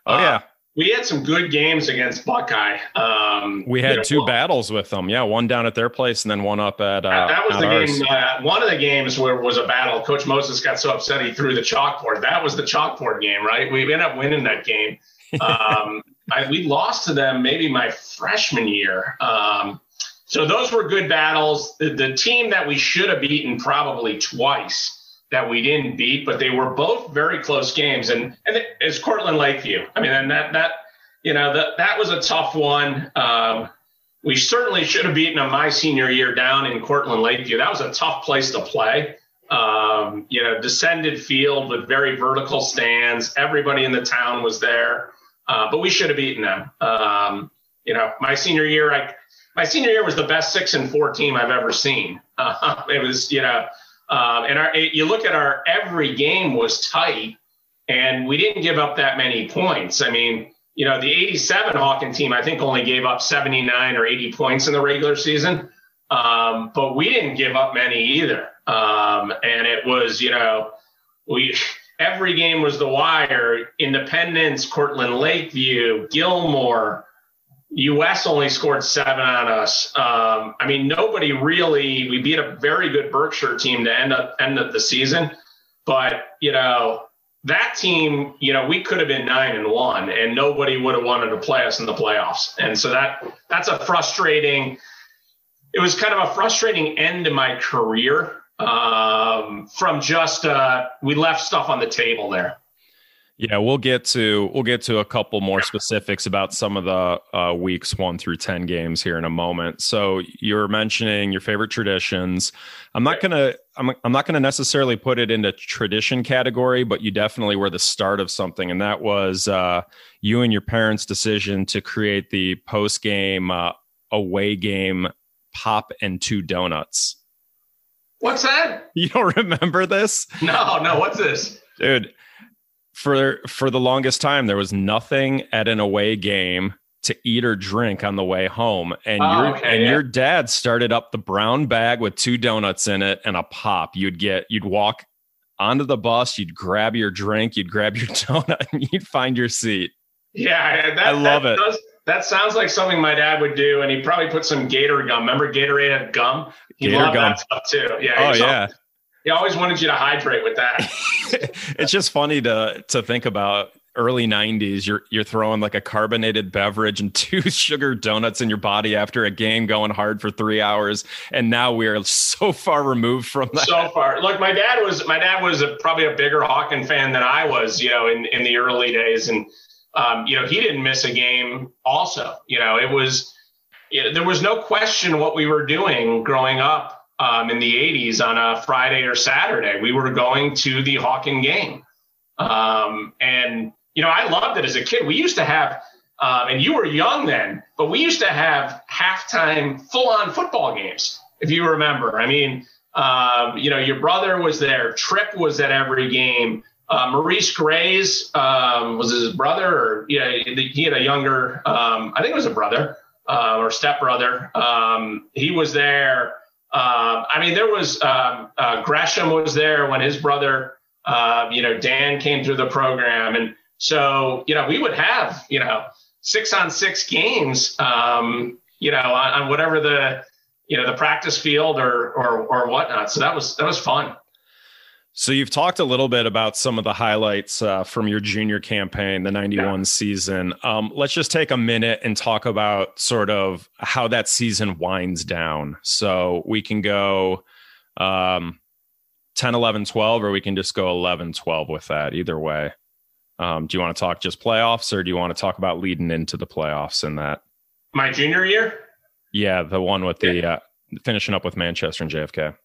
Oh yeah. Uh, we had some good games against Buckeye. Um, we had you know, two well, battles with them. Yeah, one down at their place and then one up at. Uh, that was the game. Uh, one of the games where was a battle. Coach Moses got so upset he threw the chalkboard. That was the chalkboard game, right? We ended up winning that game. Um, I, we lost to them maybe my freshman year. Um, so those were good battles. The, the team that we should have beaten probably twice that we didn't beat, but they were both very close games. And and it's Cortland Lakeview. I mean, and that that you know that that was a tough one. Um, we certainly should have beaten them my senior year down in Cortland Lakeview. That was a tough place to play. Um, you know, descended field with very vertical stands. Everybody in the town was there, uh, but we should have beaten them. Um, you know, my senior year, I my senior year was the best six and four team I've ever seen. Uh, it was, you know, uh, and our, you look at our every game was tight, and we didn't give up that many points. I mean, you know, the '87 Hawken team I think only gave up 79 or 80 points in the regular season, um, but we didn't give up many either. Um, and it was, you know, we every game was the wire. Independence, Cortland Lakeview, Gilmour. US only scored seven on us. Um, I mean, nobody really. We beat a very good Berkshire team to end up end of the season, but you know that team. You know, we could have been nine and one, and nobody would have wanted to play us in the playoffs. And so that that's a frustrating. It was kind of a frustrating end to my career um, from just uh, we left stuff on the table there. Yeah, we'll get to we'll get to a couple more specifics about some of the uh, weeks one through ten games here in a moment. So you're mentioning your favorite traditions. I'm not gonna I'm I'm not gonna necessarily put it into tradition category, but you definitely were the start of something, and that was uh, you and your parents' decision to create the post game uh, away game pop and two donuts. What's that? You don't remember this? No, no. What's this, dude? For for the longest time there was nothing at an away game to eat or drink on the way home, and Oh, your okay, and yeah. your dad started up the brown bag with two donuts in it and a pop. You'd get you'd walk onto the bus, you'd grab your drink, you'd grab your donut, and you'd find your seat. Yeah, that, I love that it. Does, that sounds like something my dad would do, and he probably put some Gator gum. Remember Gatorade had gum? He Gator loved gum. that stuff too. Yeah. Oh yeah. He always wanted you to hydrate with that. it's just funny to to think about early 90s you're you're throwing like a carbonated beverage and two sugar donuts in your body after a game going hard for 3 hours and now we're so far removed from that so far. Look, my dad was my dad was a, probably a bigger Hawken fan than I was, you know, in in the early days, and um, you know he didn't miss a game. Also, you know, it was you know, there was no question what we were doing growing up um, in the '80s on a Friday or Saturday. We were going to the Hawken game, um, and you know I loved it as a kid. We used to have. Um, and you were young then, but we used to have halftime full-on football games, if you remember. I mean, um, you know, your brother was there. Tripp was at every game. Uh, Maurice Gray's um, was his brother, or yeah, he had a younger, um, I think it was a brother uh, or stepbrother. He was there. Um, I mean, there was um, uh, Gresham was there when his brother, uh, you know, Dan came through the program, and so you know, we would have you know six on six games, um, you know, on, on whatever the you know the practice field or or or whatnot. So that was that was fun. So you've talked a little bit about some of the highlights uh, from your junior campaign the 91 season. Um, let's just take a minute and talk about sort of how that season winds down. So we can go um, 10 11 12 or we can just go 11 12 with that either way. Um, do you want to talk just playoffs or do you want to talk about leading into the playoffs in that? My junior year. yeah the one with the uh, finishing up with manchester and jfk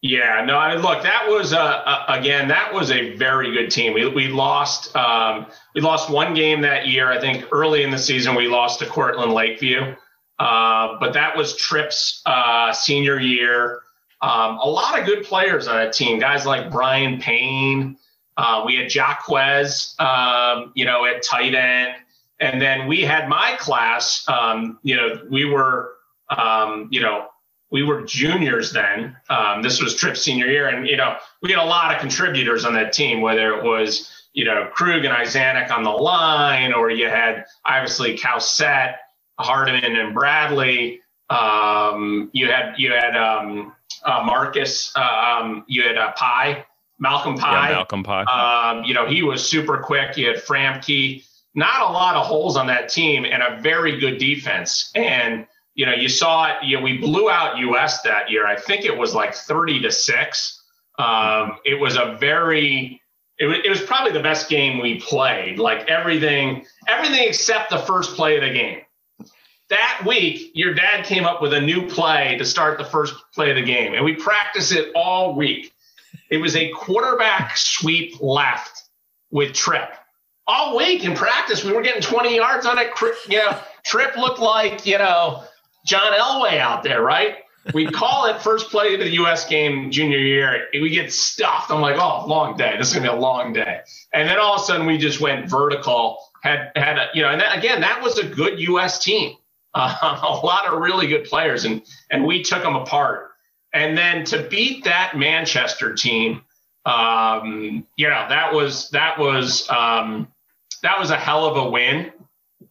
Yeah, no, I mean, look, that was uh, uh, again, that was a very good team. We we lost um, we lost one game that year. I think early in the season we lost to Cortland Lakeview, uh, but that was Tripp's uh, senior year. Um, a lot of good players on that team, guys like Brian Payne. Uh, we had Jaquez, um, you know, at tight end, and then we had my class. Um, you know, we were, um, you know, we were juniors then. Um, this was Tripp's senior year, and you know we had a lot of contributors on that team. Whether it was you know Krug and Izanek on the line, or you had obviously Cowsett, Hardiman, and Bradley. Um, you had you had um, uh, Marcus. Um, you had uh, Pye, Malcolm Pye. yeah malcolm pye Um, you know, he was super quick. You had Framke. Not a lot of holes on that team and a very good defense. And, you know, you saw it, you know, we blew out US that year. I think it was like 30 to 6. Um, it was a very it was, it was probably the best game we played. Like everything, everything except the first play of the game. That week, your dad came up with a new play to start the first play of the game, and we practiced it all week. It was a quarterback sweep left with Trip. All week in practice, we were getting 20 yards on it. You know, Trip looked like, you know, John Elway out there, right? We call it first play of the U.S. game junior year. We get stuffed. I'm like, oh, long day. This is gonna be a long day. And then all of a sudden, we just went vertical. Had had a, you know, and that, again, that was a good U.S. team. Uh, a lot of really good players, and and we took them apart. And then to beat that Manchester team, um, you know, that was that was um, that was a hell of a win.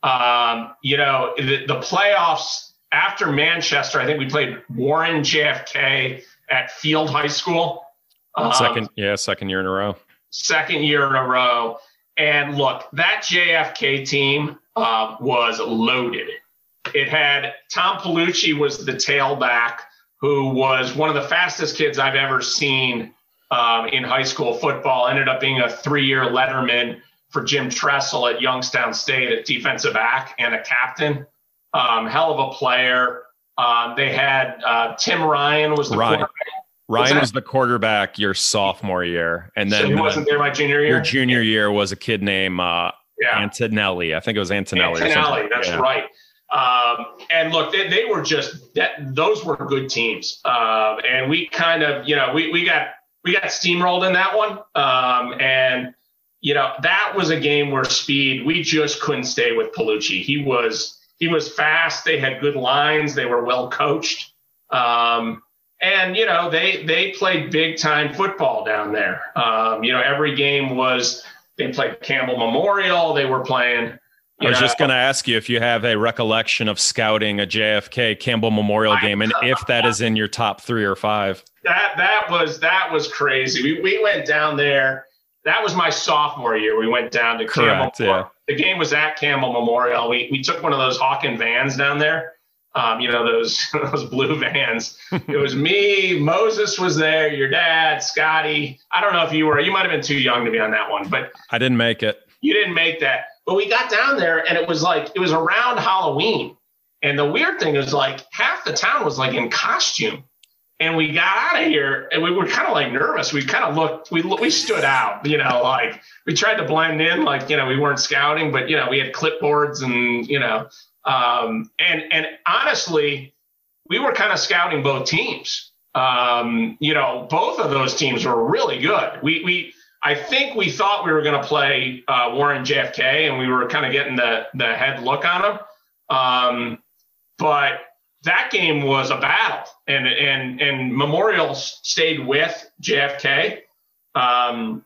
Um, you know, the, the playoffs after Manchester, I think we played Warren JFK at Field High School. Um, second yeah second year in a row second year in a row. And look, that JFK team uh, was loaded. It had Tom Paolucci was the tailback, who was one of the fastest kids I've ever seen um, in high school football. Ended up being a three-year letterman for Jim Tressel at Youngstown State at defensive back and a captain. Um, hell of a player. Um, they had uh, Tim Ryan was the Ryan. quarterback. Ryan was the quarterback your sophomore year, and So then he uh, wasn't there my junior year. your junior year was a kid named uh, yeah. Antonelli. I think it was Antonelli. Antonelli, that's Yeah. right. Um, and look, they, they were just that; those were good teams. Um, and we kind of, you know, we, we got we got steamrolled in that one. Um, and you know, that was a game where speed, we just couldn't stay with Paolucci. He was he was fast. They had good lines. They were well coached. Um, and you know they they played big time football down there. Um, you know every game was they played Campbell Memorial. They were playing. I was know, just going to ask you if you have a recollection of scouting a JFK Campbell Memorial game, and if that is in your top three or five. That that was that was crazy. We we went down there. That was my sophomore year. We went down to Correct, Campbell. Yeah. The game was at Campbell Memorial. We we took one of those Hawken vans down there um, you know those those blue vans. It was me, Moses was there, your dad, Scotty. I don't know if you were. You might have been too young to be on that one, but I didn't make it. You didn't make that. But we got down there, and it was like it was around Halloween. And the weird thing is, like half the town was like in costume. And we got out of here, and we were kind of like nervous. We kind of looked, we we stood out, you know, like we tried to blend in, like you know, we weren't scouting, but you know, we had clipboards and you know, um, and and honestly, we were kind of scouting both teams. Um, you know, both of those teams were really good. We we I think we thought we were going to play uh, Warren JFK, and we were kind of getting the the head look on them. Um, but that game was a battle, and and and Memorial stayed with JFK. Um,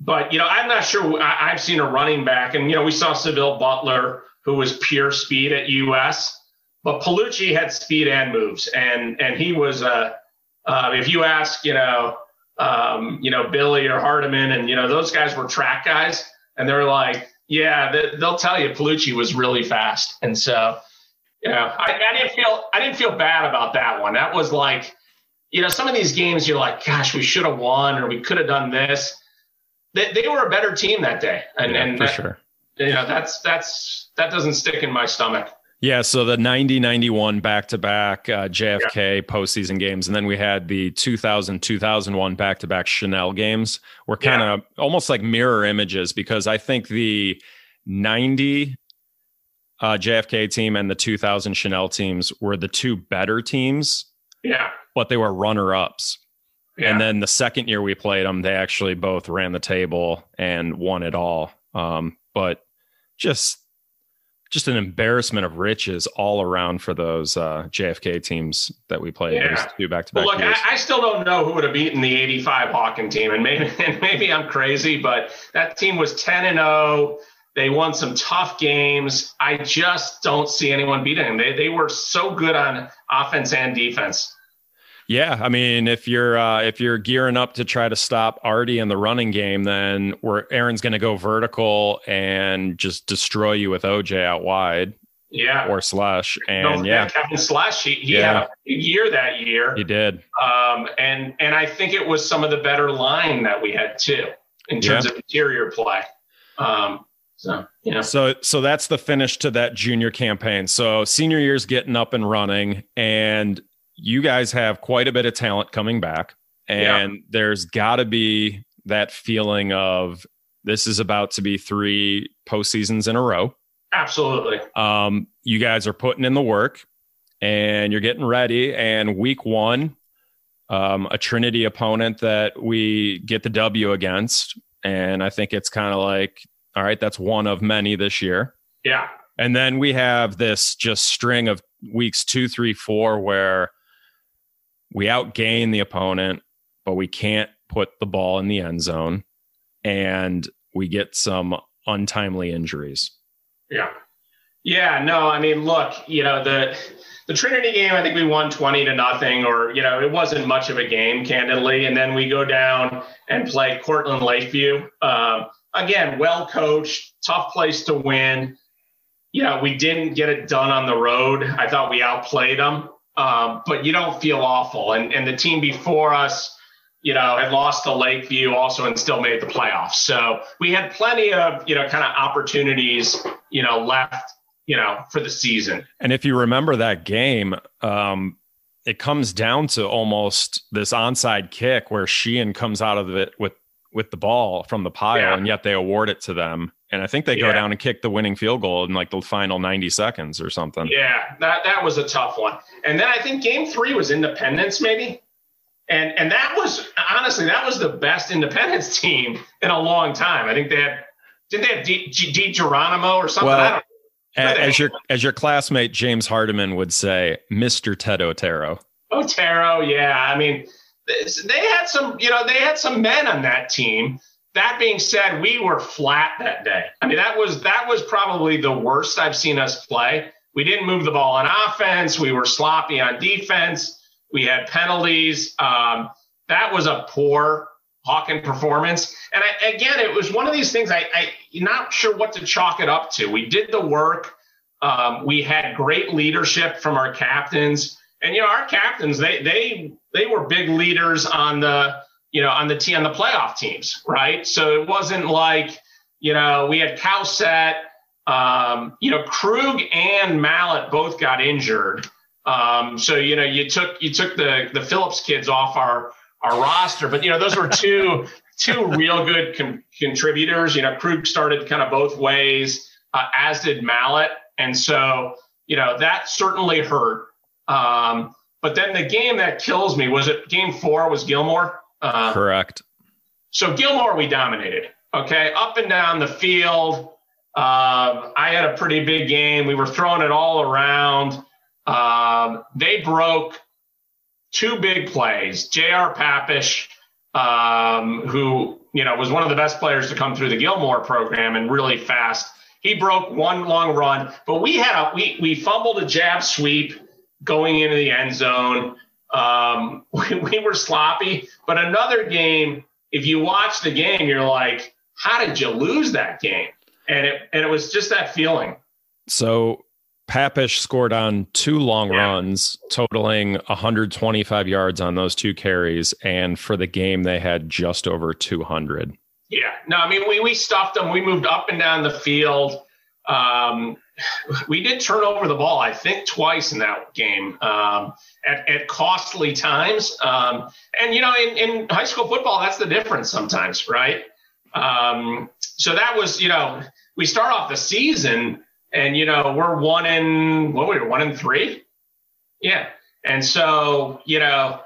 but you know, I'm not sure. I, have seen a running back, and you know, we saw Seville Butler who was pure speed at US. But Paolucci had speed and moves, and and he was a. Uh, if you ask, you know, um, you know Billy or Hardiman, and you know those guys were track guys, and they're like, yeah, they, will tell you Paolucci was really fast, and so, know, I, I didn't feel I didn't feel bad about that one. That was like, you know, some of these games you're like, gosh, we should have won or we could have done this. They, they were a better team that day, and yeah, and for that, sure you know, that's that's that doesn't stick in my stomach. Yeah, so the 90 91 back to back JFK yeah. postseason games. And then we had the 2000 2001 back to back Chanel games were kind of yeah. almost like mirror images because I think the 90 uh, JFK team and the 2000 Chanel teams were the two better teams. Yeah. But they were runner ups. Yeah. And then the second year we played them, they actually both ran the table and won it all. Um, but just just an embarrassment of riches all around for those uh, JFK teams that we played. Yeah. Those two back to back. Look, I, I, still don't know who would have beaten the '85 Hawken team, and maybe and maybe I'm crazy, but that team was 10 and 0. They won some tough games. I just don't see anyone beating them. They they were so good on offense and defense. Yeah, I mean, if you're uh, if you're gearing up to try to stop Artie in the running game, then where Aaron's going to go vertical and just destroy you with OJ out wide. Yeah, or Slash, and yeah, Kevin Slash. He, he yeah. had a year that year. He did. Um, and and I think it was some of the better line that we had too in terms yeah. of interior play. Um, so yeah. So so that's the finish to that junior campaign. So senior year's getting up and running, and you guys have quite a bit of talent coming back, and yeah. there's got to be that feeling of this is about to be three postseasons in a row. Absolutely. Um, you guys are putting in the work, and you're getting ready. And week one, um, a Trinity opponent that we get the W against, and I think it's kind of like, all right, that's one of many this year. Yeah. And then we have this just string of weeks two, three, four, where we outgain the opponent, but we can't put the ball in the end zone, and we get some untimely injuries. Yeah. Yeah, no, I mean, look, you know, the the Trinity game, I think we won 20 to nothing, or, you know, it wasn't much of a game, candidly. And then we go down and play Cortland Lakeview. Um, again, well coached, tough place to win. You know, we didn't get it done on the road. I thought we outplayed them um, but you don't feel awful. And, and the team before us, you know, had lost to Lakeview also and still made the playoffs. So we had plenty of, you know, kind of opportunities, you know, left, you know, for the season. And if you remember that game, um, it comes down to almost this onside kick where Sheehan comes out of it with with the ball from the pile, yeah. and yet they award it to them. And I think they go down and kick the winning field goal in like the final 90 seconds or something. Yeah, that, that was a tough one. And then I think game three was Independence, maybe. and and that was honestly that was the best Independence team in a long time. I think they had did they have D, G, D Geronimo or something? Well, as your as your classmate James Hardiman would say, Mister Ted Otero. Otero, oh, yeah. I mean, they had some, you know, they had some men on that team. That being said, we were flat that day. I mean, that was that was probably the worst I've seen us play. We didn't move the ball on offense. We were sloppy on defense. We had penalties. Um, that was a poor Hawken performance. And I, again, it was one of these things I, I not sure what to chalk it up to. We did the work. Um, we had great leadership from our captains, and you know our captains they they they were big leaders on the you know on the team on the playoff teams, right? So it wasn't like you know we had Cowsett, um, you know Krug and Mallett both got injured. Um, so you know you took you took the the Phillips kids off our our roster. But you know, those were two two real good contributors. You know, Krug started kind of both ways, uh, as did Mallett, and so you know that certainly hurt. Um, but then the game that kills me was it game four was Gilmour. Uh, Correct. So Gilmour we dominated. Okay, up and down the field. Uh, I had a pretty big game. We were throwing it all around. Um, they broke two big plays. J.R. Papish, um, who you know was one of the best players to come through the Gilmour program and really fast. He broke one long run, but we had a we we fumbled a jab sweep going into the end zone. Um, we, we were sloppy, but another game. If you watch the game, you're like, how did you lose that game? And it and it was just that feeling. So Papish scored on two long yeah. runs, totaling 125 yards on those two carries. And for the game, they had just over 200. Yeah. No, I mean, we, we stuffed them. We moved up and down the field. Um, we did turn over the ball, I think, twice in that game um, at, at, costly times. Um, and, you know, in, in, high school football, that's the difference sometimes, right? Um, so that was, you know, we start off the season and you know we're one in what we were one in three, yeah. And so you know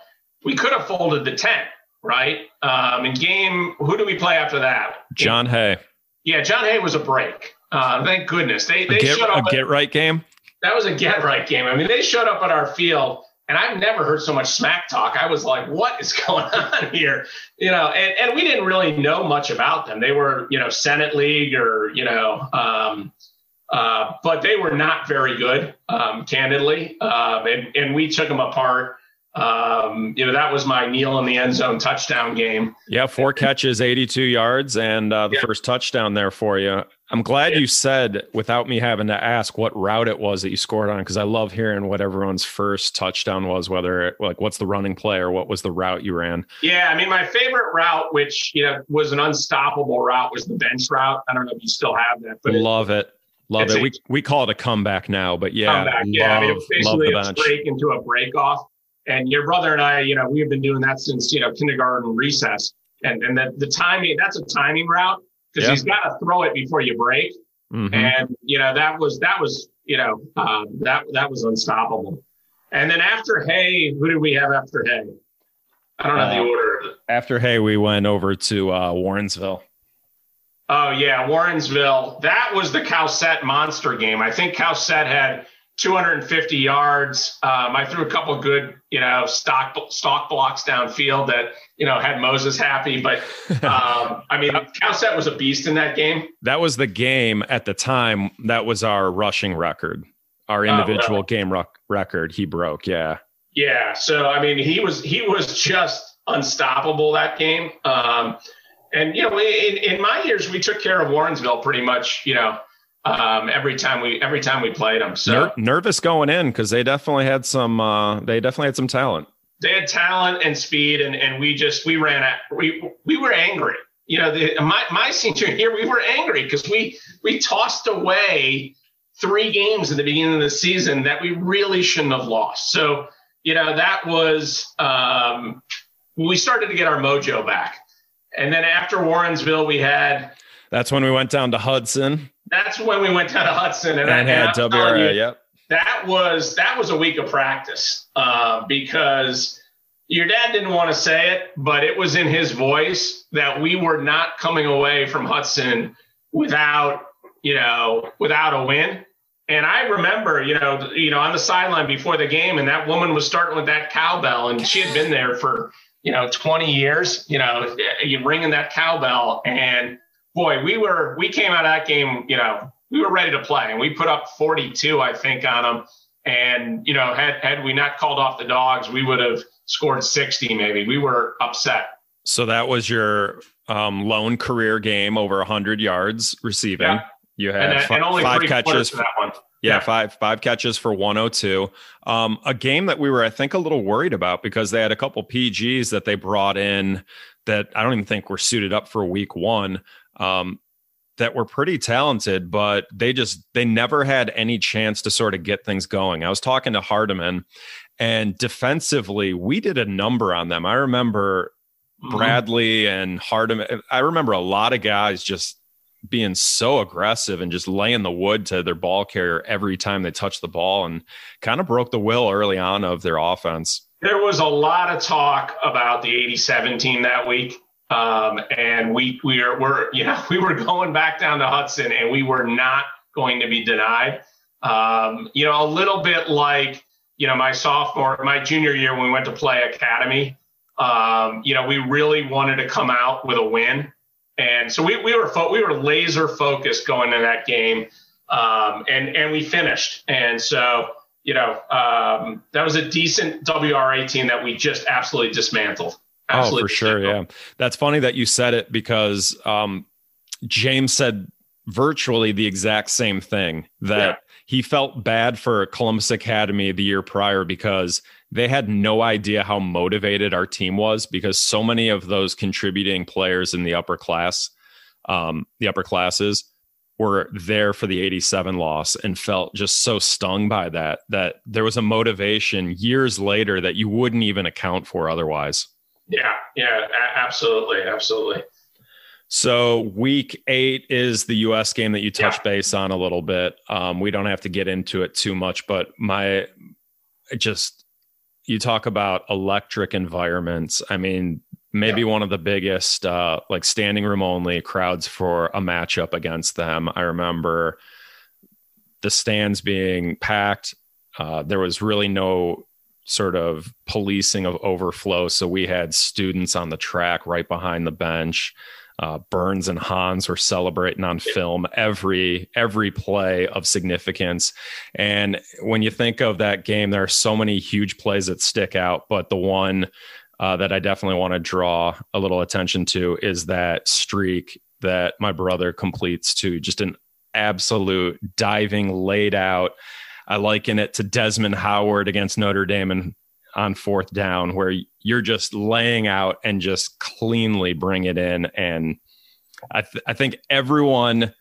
we could have folded the tent, right? Um, in game, who do we play after that? John Hay. Yeah, John Hay was a break. Uh, thank goodness they they a get, showed up. A get right game. That was a get right game. I mean, they showed up at our field and I've never heard so much smack talk. I was like, what is going on here? You know, and, and we didn't really know much about them. They were, you know, Senate League or, you know, um, uh, but they were not very good, um, candidly. Um, and, and, we took them apart. Um, you know, that was my kneel in the end zone touchdown game. Yeah, four catches, 82 yards, and uh, the yeah. first touchdown there for you. I'm glad yeah. you said, without me having to ask, what route it was that you scored on, because I love hearing what everyone's first touchdown was, whether it, like what's the running play or what was the route you ran. Yeah, I mean, my favorite route, which you know was an unstoppable route, was the bench route. I don't know if you still have that, but love it. it Love it. A, we we call it a comeback now, but yeah, comeback, love, yeah. I mean, it's basically a break into a break off. And your brother and I, you know, we have been doing that since you know kindergarten recess. And and the, the timing that's a timing route because yeah. he's got to throw it before you break. Mm-hmm. And you know that was that was you know um, that that was unstoppable. And then after Hay, who did we have after Hay? I don't know uh, the order. After Hay, we went over to uh, Warrensville. Oh yeah, Warrensville. That was the Cowsett monster game. I think Cowsett had 250 yards. Um, I threw a couple good, you know, stock stock blocks downfield that you know had Moses happy. But um, I mean, Cowsett was a beast in that game. That was the game at the time. That was our rushing record, our oh, individual oh, game record. He broke. Yeah. Yeah. So I mean, he was he was just unstoppable that game. Um, and you know, in, in my years, we took care of Warrensville pretty much. You know, um, every time we every time we played them. So Ner- nervous going in because they definitely had some uh, they definitely had some talent. They had talent and speed, and and we just we ran at we we were angry. You know, the, my my senior year, we were angry because we we tossed away three games at the beginning of the season that we really shouldn't have lost. So you know that was um, we started to get our mojo back. And then after Warrensville, we had. That's when we went down to Hudson. That's when we went down to Hudson, and, and I had WRA. You, yep. That was that was a week of practice uh, because your dad didn't want to say it, but it was in his voice that we were not coming away from Hudson without, you know, without a win. And I remember, you know, you know, on the sideline before the game, and that woman was starting with that cowbell, and she had been there for, you know, 20 years, you know, you ringing that cowbell, and boy, we were, we came out of that game, you know, we were ready to play, and we put up 42, I think, on them. And you know, had had we not called off the dogs, we would have scored 60 maybe. We were upset. So that was your um, lone career game over 100 yards receiving. Yeah. You had and, f- and five catches for that one. Yeah, yeah, five five catches for 102. Um, a game that we were, I think, a little worried about because they had a couple PGs that they brought in that I don't even think were suited up for week one. Um, that were pretty talented, but they just they never had any chance to sort of get things going. I was talking to Hardiman, and defensively, we did a number on them. I remember mm-hmm. Bradley and Hardiman. I remember a lot of guys just being so aggressive and just laying the wood to their ball carrier every time they touched the ball and kind of broke the will early on of their offense. There was a lot of talk about the 87 team that week. Um, and we we are we're you know we were going back down to Hudson and we were not going to be denied. Um, you know, a little bit like you know my sophomore, my junior year when we went to play academy. Um, you know, we really wanted to come out with a win, and so we we were fo- we were laser focused going into that game, um, and and we finished. And so you know um, that was a decent WRA team that we just absolutely dismantled. Absolutely. Oh, for sure. Yeah. That's funny that you said it because um, James said virtually the exact same thing that yeah. he felt bad for Columbus Academy the year prior because they had no idea how motivated our team was because so many of those contributing players in the upper class, um, the upper classes, were there for the 87 loss and felt just so stung by that that there was a motivation years later that you wouldn't even account for otherwise. Yeah, yeah, absolutely, absolutely. So week eight is the U.S. game that you touch yeah. base on a little bit. Um, we don't have to get into it too much, but my just you talk about electric environments. I mean, maybe yeah. one of the biggest uh, like standing room only crowds for a matchup against them. I remember the stands being packed. Uh, there was really no sort of policing of overflow. So we had students on the track right behind the bench. Uh, Burns and Hans were celebrating on film every every play of significance. And when you think of that game, there are so many huge plays that stick out. But the one uh, that I definitely want to draw a little attention to is that streak that my brother completes to just an absolute diving, laid out I liken it to Desmond Howard against Notre Dame and on fourth down, where you're just laying out and just cleanly bring it in. And I, th- I think everyone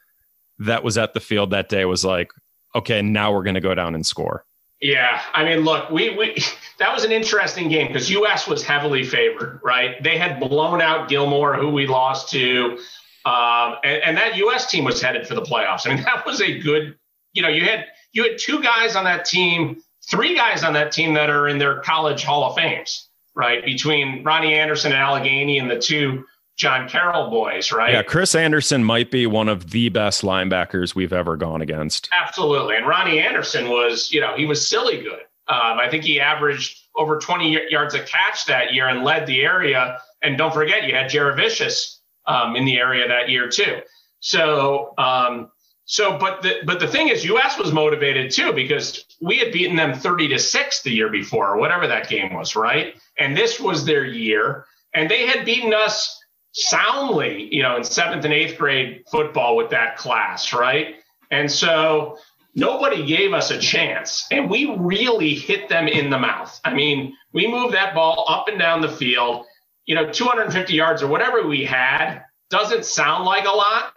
that was at the field that day was like, okay, now we're going to go down and score. Yeah, I mean, look, we we that was an interesting game because US was heavily favored, right? They had blown out Gilmour, who we lost to, um, and, and that US team was headed for the playoffs. I mean, that was a good, you know, you had you had two guys on that team, three guys on that team that are in their college Hall of Fames, right? Between Ronnie Anderson and Allegheny and the two John Carroll boys, right? Yeah, Chris Anderson might be one of the best linebackers we've ever gone against. Absolutely. And Ronnie Anderson was, you know, he was silly good. Um, I think he averaged over 20 yards a catch that year and led the area. And don't forget, you had Jaravicious um, in the area that year too. So, um, so, but the but the thing is, US was motivated too because we had beaten them 30 to six the year before, or whatever that game was, right? And this was their year, and they had beaten us soundly, you know, in seventh and eighth grade football with that class, right? And so nobody gave us a chance, and we really hit them in the mouth. I mean, we moved that ball up and down the field, you know, 250 yards or whatever we had. Doesn't sound like a lot,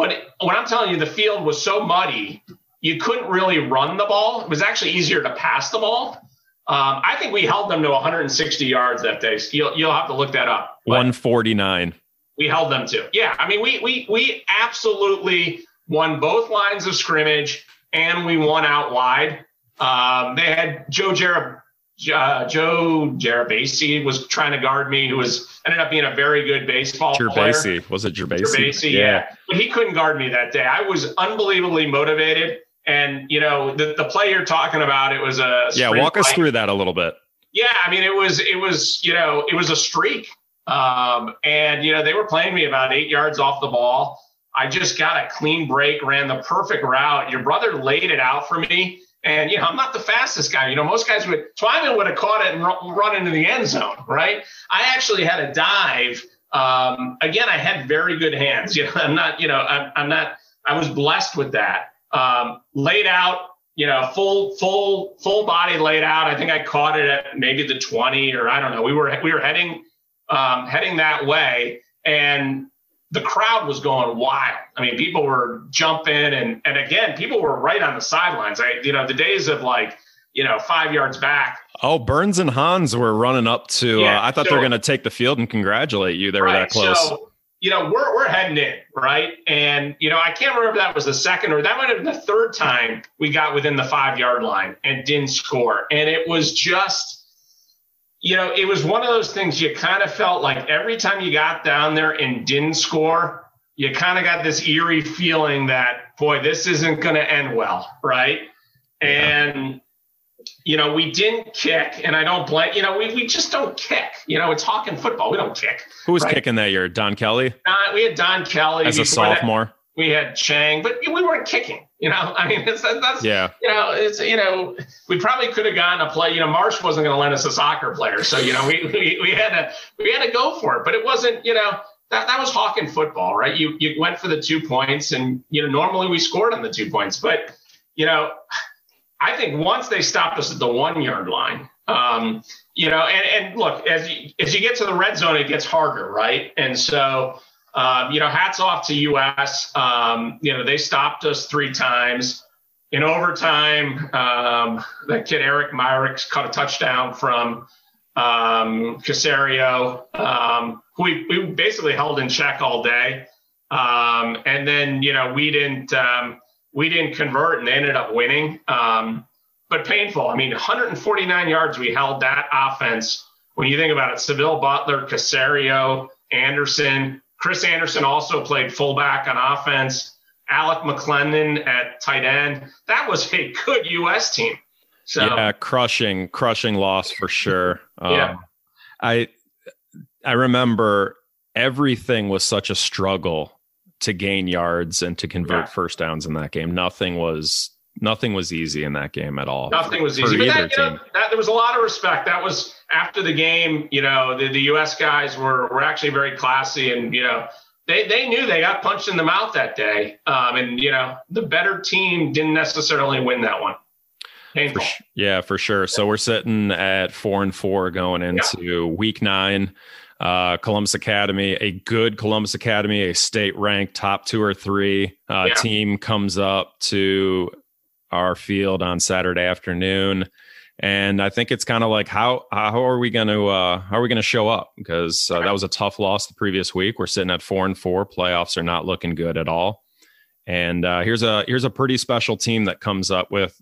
but when I'm telling you, the field was so muddy, you couldn't really run the ball. It was actually easier to pass the ball. Um, I think we held them to 160 yards that day. You'll, you'll have to look that up. 149. We held them to. Yeah, I mean, we we we absolutely won both lines of scrimmage, and we won out wide. Um, they had Joe Jarrett uh, Joe Gerbasi was trying to guard me, who was ended up being a very good baseball Gerbasi. player. Was it Gerbasi? Yeah. yeah. But he couldn't guard me that day. I was unbelievably motivated. And, you know, the, the play you're talking about, it was a. Yeah, walk us through that a little bit. Yeah, I mean, it was, it was, you know, it was a streak. Um, and, you know, they were playing me about eight yards off the ball. I just got a clean break, ran the perfect route. Your brother laid it out for me and, you know, I'm not the fastest guy. You know, most guys would, Twyman would have caught it and run into the end zone, right? I actually had a dive. Um, again, I had very good hands. You know, I'm not, you know, I'm, I'm not, I was blessed with that. Um, laid out, you know, full, full, full body laid out. I think I caught it at maybe the 20 or I don't know. We were, we were heading, um, heading that way. And the crowd was going wild. I mean, people were jumping, and and again, people were right on the sidelines. I, you know, the days of like, you know, five yards back. Oh, Burns and Hans were running up to. Uh, yeah, uh, I thought so, they were going to take the field and congratulate you. They right, were that close. So, you know, we're we're heading in right, and you know, I can't remember if that was the second or that might have been the third time we got within the five yard line and didn't score, and it was just you know, it was one of those things you kind of felt like every time you got down there and didn't score, you kind of got this eerie feeling that, boy, this isn't going to end well, right? Yeah. And, you know, we didn't kick, and I don't blame, you know, we, we just don't kick. You know, it's Hawken football. We don't kick. Who was right? kicking that year? Don Kelly? We had Don Kelly. As a sophomore? That we had Chang, but we weren't kicking. You know, I mean, it's, that's yeah. You know, it's you know, we probably could have gotten a play. You know, Marsh wasn't going to lend us a soccer player, so you know, we, we we had to we had to go for it. But it wasn't, you know, that that was Hawken football, right? You you went for the two points, and you know, normally we scored on the two points, but you know, I think once they stopped us at the one yard line. Um, you know, and, and look, as you, as you get to the red zone, it gets harder, right? And so, um, you know, hats off to US. Um, you know, they stopped us three times. In overtime, um, that kid Eric Myrick caught a touchdown from um, Caserio, um, who we, we, basically held in check all day. Um, and then, you know, we didn't we didn't convert, and they ended up winning. but painful. I mean, 149 yards we held that offense. When you think about it, Seville Butler, Caserio, Anderson, Chris Anderson also played fullback on offense. Alec McClendon at tight end. That was a good U.S. team. So yeah, crushing, crushing loss for sure. Um, yeah, I I remember everything was such a struggle to gain yards and to convert yeah. first downs in that game. Nothing was nothing was easy in that game at all. Nothing was easy. But that, you know, that, there was a lot of respect. That was after the game. You know, the, the U.S. guys were were actually very classy, and you know, they they knew they got punched in the mouth that day. Um, and you know, the better team didn't necessarily win that one. For, yeah, for sure. So we're sitting at four and four going into yeah. week nine. Uh, Columbus Academy, a good Columbus Academy, a state ranked top two or three uh, yeah. team comes up to our field on Saturday afternoon. And I think it's kind of like how how are we going to uh, how are we going to show up? Because uh, that was a tough loss the previous week. We're sitting at four and four. Playoffs are not looking good at all. And uh, here's a here's a pretty special team that comes up with,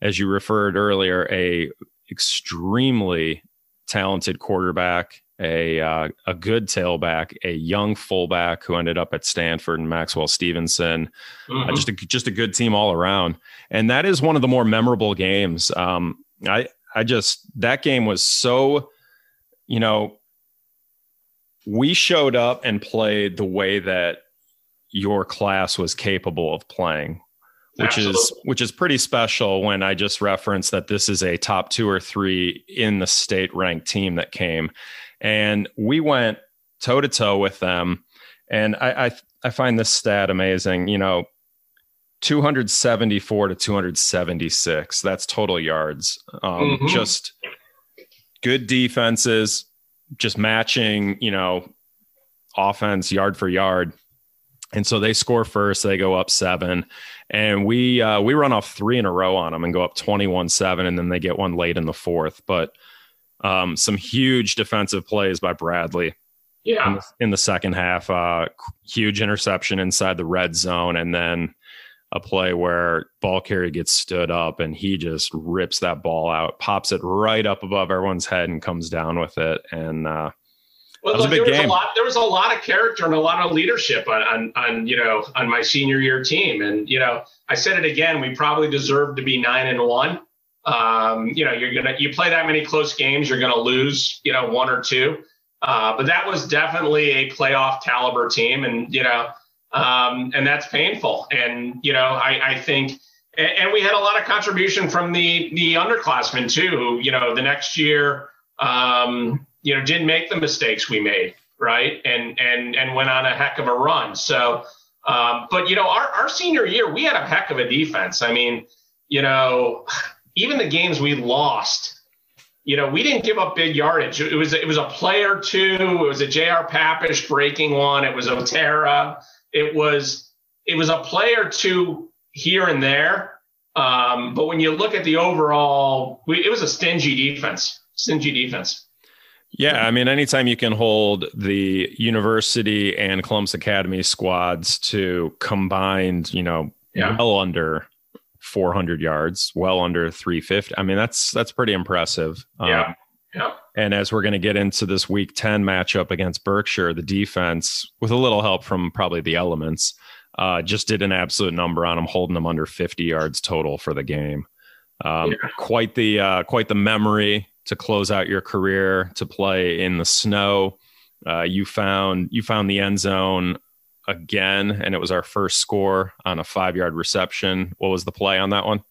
as you referred earlier, a extremely talented quarterback a uh, a good tailback, a young fullback who ended up at Stanford and Maxwell Stevenson. Uh, mm-hmm. Uh, just a, just a good team all around, and that is one of the more memorable games. Um, I I just that game was so, you know, we showed up and played the way that your class was capable of playing which Absolutely. is which is pretty special when I just referenced that this is a top two or three in the state ranked team that came and we went toe to toe with them. And I, I, I find this stat amazing. You know, 274 to 276. That's total yards. Um, mm-hmm. Just good defenses, just matching, you know, offense yard for yard. And so they score first, they go up seven. And we uh, we run off three in a row on them and go up 21 7, and then they get one late in the fourth. But um, some huge defensive plays by Bradley. Yeah. In the, in the second half, uh, huge interception inside the red zone, and then a play where ball carrier gets stood up and he just rips that ball out, pops it right up above everyone's head and comes down with it. And uh, well, look, there was game. a lot. There was a lot of character and a lot of leadership on, on, on, you know, on my senior year team. And you know, I said it again. We probably deserved to be nine and one. Um, you know, you're gonna you play that many close games, you're gonna lose, you know, one or two. Uh, but that was definitely a playoff caliber team, and you know, um, and that's painful. And you know, I, I think, and, and, we had a lot of contribution from the the underclassmen too. Who, you know, the next year. Um, you know, didn't make the mistakes we made, right? And and and went on a heck of a run. So, um, but you know, our our senior year, we had a heck of a defense. I mean, you know, even the games we lost, you know, we didn't give up big yardage. It was it was a play or two. It was a J.R. Papish breaking one. It was Otera. It was it was a play or two here and there. Um, but when you look at the overall, we, it was a stingy defense. Stingy defense. Yeah, I mean, anytime you can hold the university and Columbus Academy squads to combined, you know, yeah. well under 400 yards, well under 350. I mean, that's that's pretty impressive. Yeah. Um, yeah. And as we're going to get into this week 10 matchup against Berkshire, the defense, with a little help from probably the elements, uh, just did an absolute number on them, holding them under 50 yards total for the game. Um, yeah. Quite the uh, quite the memory to close out your career to play in the snow. Uh, you found you found the end zone again, and it was our first score on a five yard reception. What was the play on that one?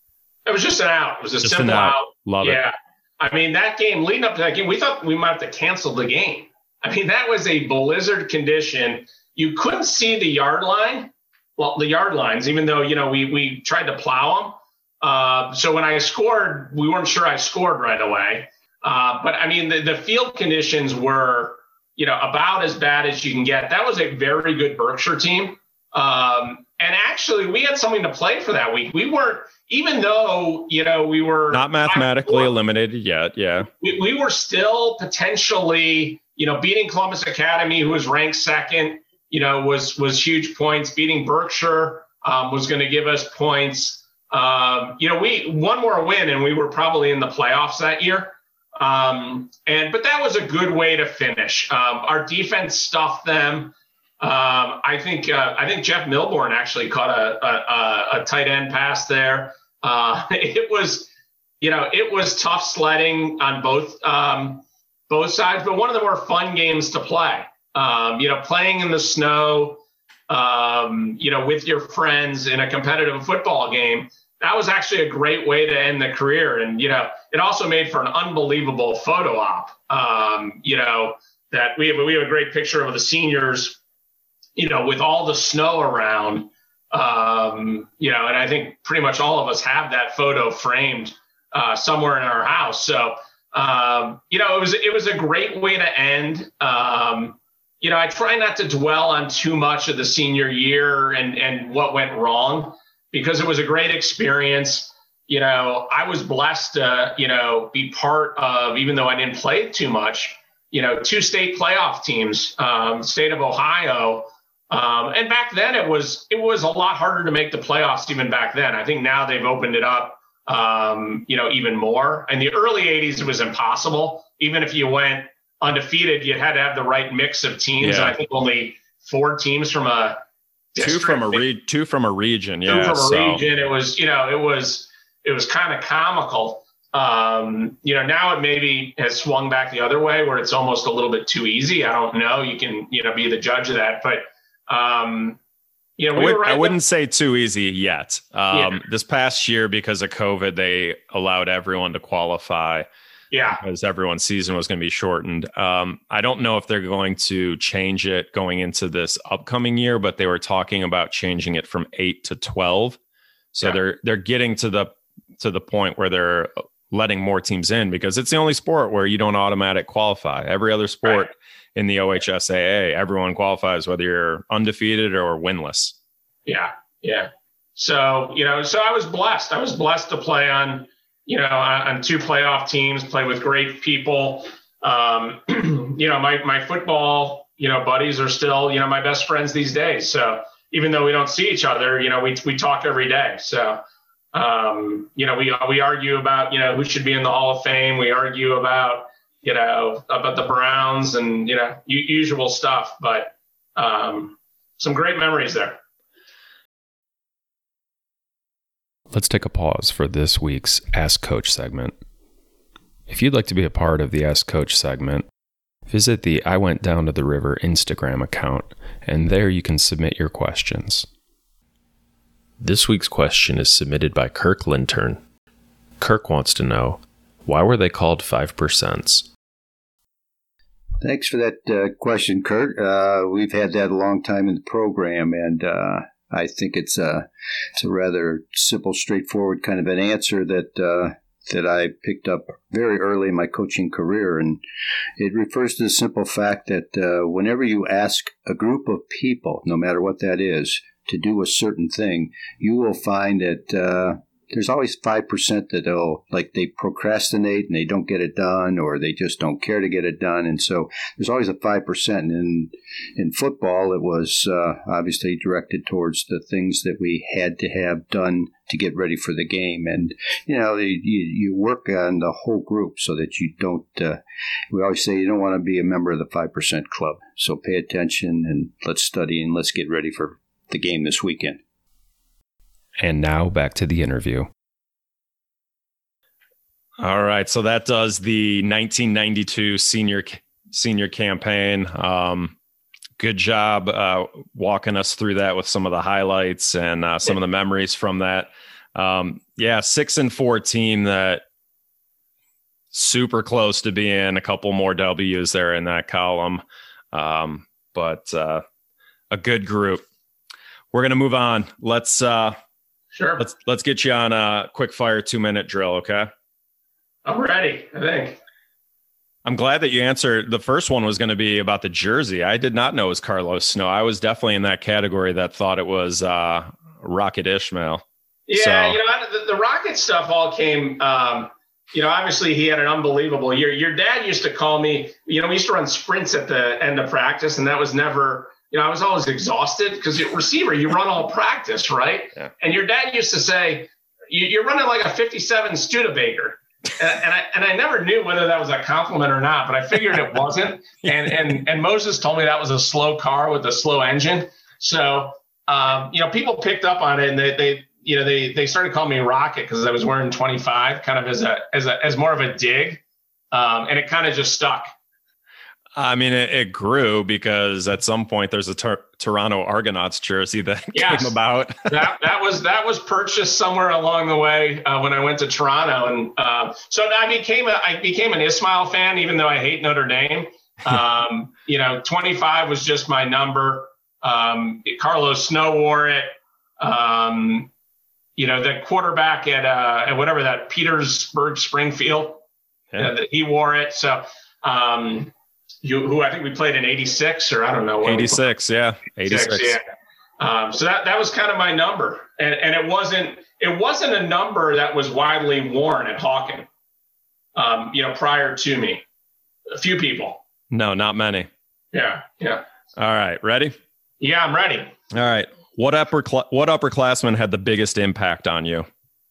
It was just an out. It was a just simple out. out. Love yeah. it. Yeah. I mean, that game leading up to that game, we thought we might have to cancel the game. I mean, that was a blizzard condition. You couldn't see the yard line, well, the yard lines, even though you know we we tried to plow them. Uh, so when I scored, we weren't sure I scored right away. Uh, but I mean, the, the field conditions were, you know, about as bad as you can get. That was a very good Berkshire team. Um, and actually, we had something to play for that week. We weren't, even though, you know, we were not mathematically eliminated yet. Yeah. We, we were still potentially, you know, beating Columbus Academy, who was ranked second, you know, was, was huge points. Beating Berkshire um, was going to give us points. Um, you know, we one more win and we were probably in the playoffs that year. Um, and but that was a good way to finish. Um, our defense stuffed them. Um, I think uh, I think Jeff Milborn actually caught a, a, a tight end pass there. Uh, it was, you know, it was tough sledding on both um, both sides, but one of the more fun games to play. Um, you know, playing in the snow, um, you know, with your friends in a competitive football game that was actually a great way to end the career. And, you know, it also made for an unbelievable photo op. Um, you know, that we have, we have a great picture of the seniors, you know, with all the snow around. Um, you know, and I think pretty much all of us have that photo framed uh, somewhere in our house. So, um, you know, it was it was a great way to end. Um, you know, I try not to dwell on too much of the senior year and and what went wrong because it was a great experience. You know, I was blessed to, you know, be part of, even though I didn't play too much, you know, two state playoff teams, um, state of Ohio. Um, and back then it was it was a lot harder to make the playoffs even back then. I think now they've opened it up, um, you know, even more. In the early '80s, it was impossible. Even if you went undefeated, you had to have the right mix of teams. Yeah. I think only four teams from a two from a re- two from a region. Yeah, two from a region. It was you know it was it was kind of comical. Um, you know, now it maybe has swung back the other way where it's almost a little bit too easy. I don't know. You can you know be the judge of that, but um, you know, we I, would, right I wouldn't say too easy yet. Um, yeah. This past year, because of COVID, they allowed everyone to qualify. Yeah. Because everyone's season was going to be shortened. Um, I don't know if they're going to change it going into this upcoming year, but they were talking about changing it from eight to twelve. So yeah. they're they're getting to the to the point where they're letting more teams in because it's the only sport where you don't automatic qualify. Every other sport right. in the OHSAA, everyone qualifies whether you're undefeated or winless. Yeah, yeah. So you know, so I was blessed. I was blessed to play on you know, on, two playoff teams, play with great people. Um, you know, my, my football, you know, buddies are still, you know, my best friends these days. So, even though we don't see each other, you know, we we talk every day. So, um, you know, we we argue about you know who should be in the Hall of Fame. We argue about you know about the Browns and you know usual stuff. But um, some great memories there. Let's take a pause for this week's Ask Coach segment. If you'd like to be a part of the Ask Coach segment, visit the I Went Down to the River Instagram account, and there you can submit your questions. This week's question is submitted by Kirk Lintern. Kirk wants to know why were they called 5%? Thanks for that uh, question, Kurt. Uh, we've had that a long time in the program, and uh, I think it's a it's a rather simple, straightforward kind of an answer that uh, that I picked up very early in my coaching career. And it refers to the simple fact that uh, whenever you ask a group of people, no matter what that is, to do a certain thing, you will find that uh, there's always 5% that they'll like they procrastinate and they don't get it done or they just don't care to get it done. And so there's always a 5% and in in football it was uh, obviously directed towards the things that we had to have done to get ready for the game. And you know you, you work on the whole group so that you don't uh, we always say you don't want to be a member of the 5% club. So pay attention and let's study and let's get ready for the game this weekend and now back to the interview. All right, so that does the 1992 senior senior campaign. Um, good job uh, walking us through that with some of the highlights and uh, some of the memories from that. Um, yeah, six and four team that super close to being a couple more W's there in that column, um, but uh, a good group. We're gonna move on. Let's uh, Sure. Let's let's get you on a quick fire two minute drill, okay? I'm ready, I think. I'm glad that you answered. The first one was going to be about the jersey. I did not know it was Carlos Snow. I was definitely in that category that thought it was uh, Rocket Ismail. Yeah, so. you know, the, the, Rocket stuff all came. Um, you know, obviously he had an unbelievable year. Your dad used to call me. You know, we used to run sprints at the end of practice, and that was never you know, I was always exhausted because receiver, you run all practice, right? Yeah. And your dad used to say, you're running like a 57 Studebaker. and, and, I and I never knew whether that was a compliment or not, but I figured it wasn't. And and and Moses told me that was a slow car with a slow engine. So um, you know, people picked up on it, and they they you know they they started calling me Rocket because I was wearing 25, kind of as a as a as more of a dig, um, and it kind of just stuck. I mean, it, it, grew because at some point there's a Tor- Toronto Argonauts jersey that yes. came about. that that was that was purchased somewhere along the way uh, when I went to Toronto, and uh, so I became a I became an Ismail fan, even though I hate Notre Dame. Um, you know, 25 was just my number. Um, Carlos Snow wore it. Um, you know, the quarterback at uh, at whatever that Petersburg Springfield, yeah. he wore it. So. Um, you, who I think we played in '86 or I don't know. '86, yeah, '86. Yeah. Um, so that that was kind of my number, and and it wasn't it wasn't a number that was widely worn at Hawken. Um, you know, prior to me, a few people. No, not many. Yeah, yeah. All right, ready? Yeah, I'm ready. All right. What upper cl- what upperclassman had the biggest impact on you?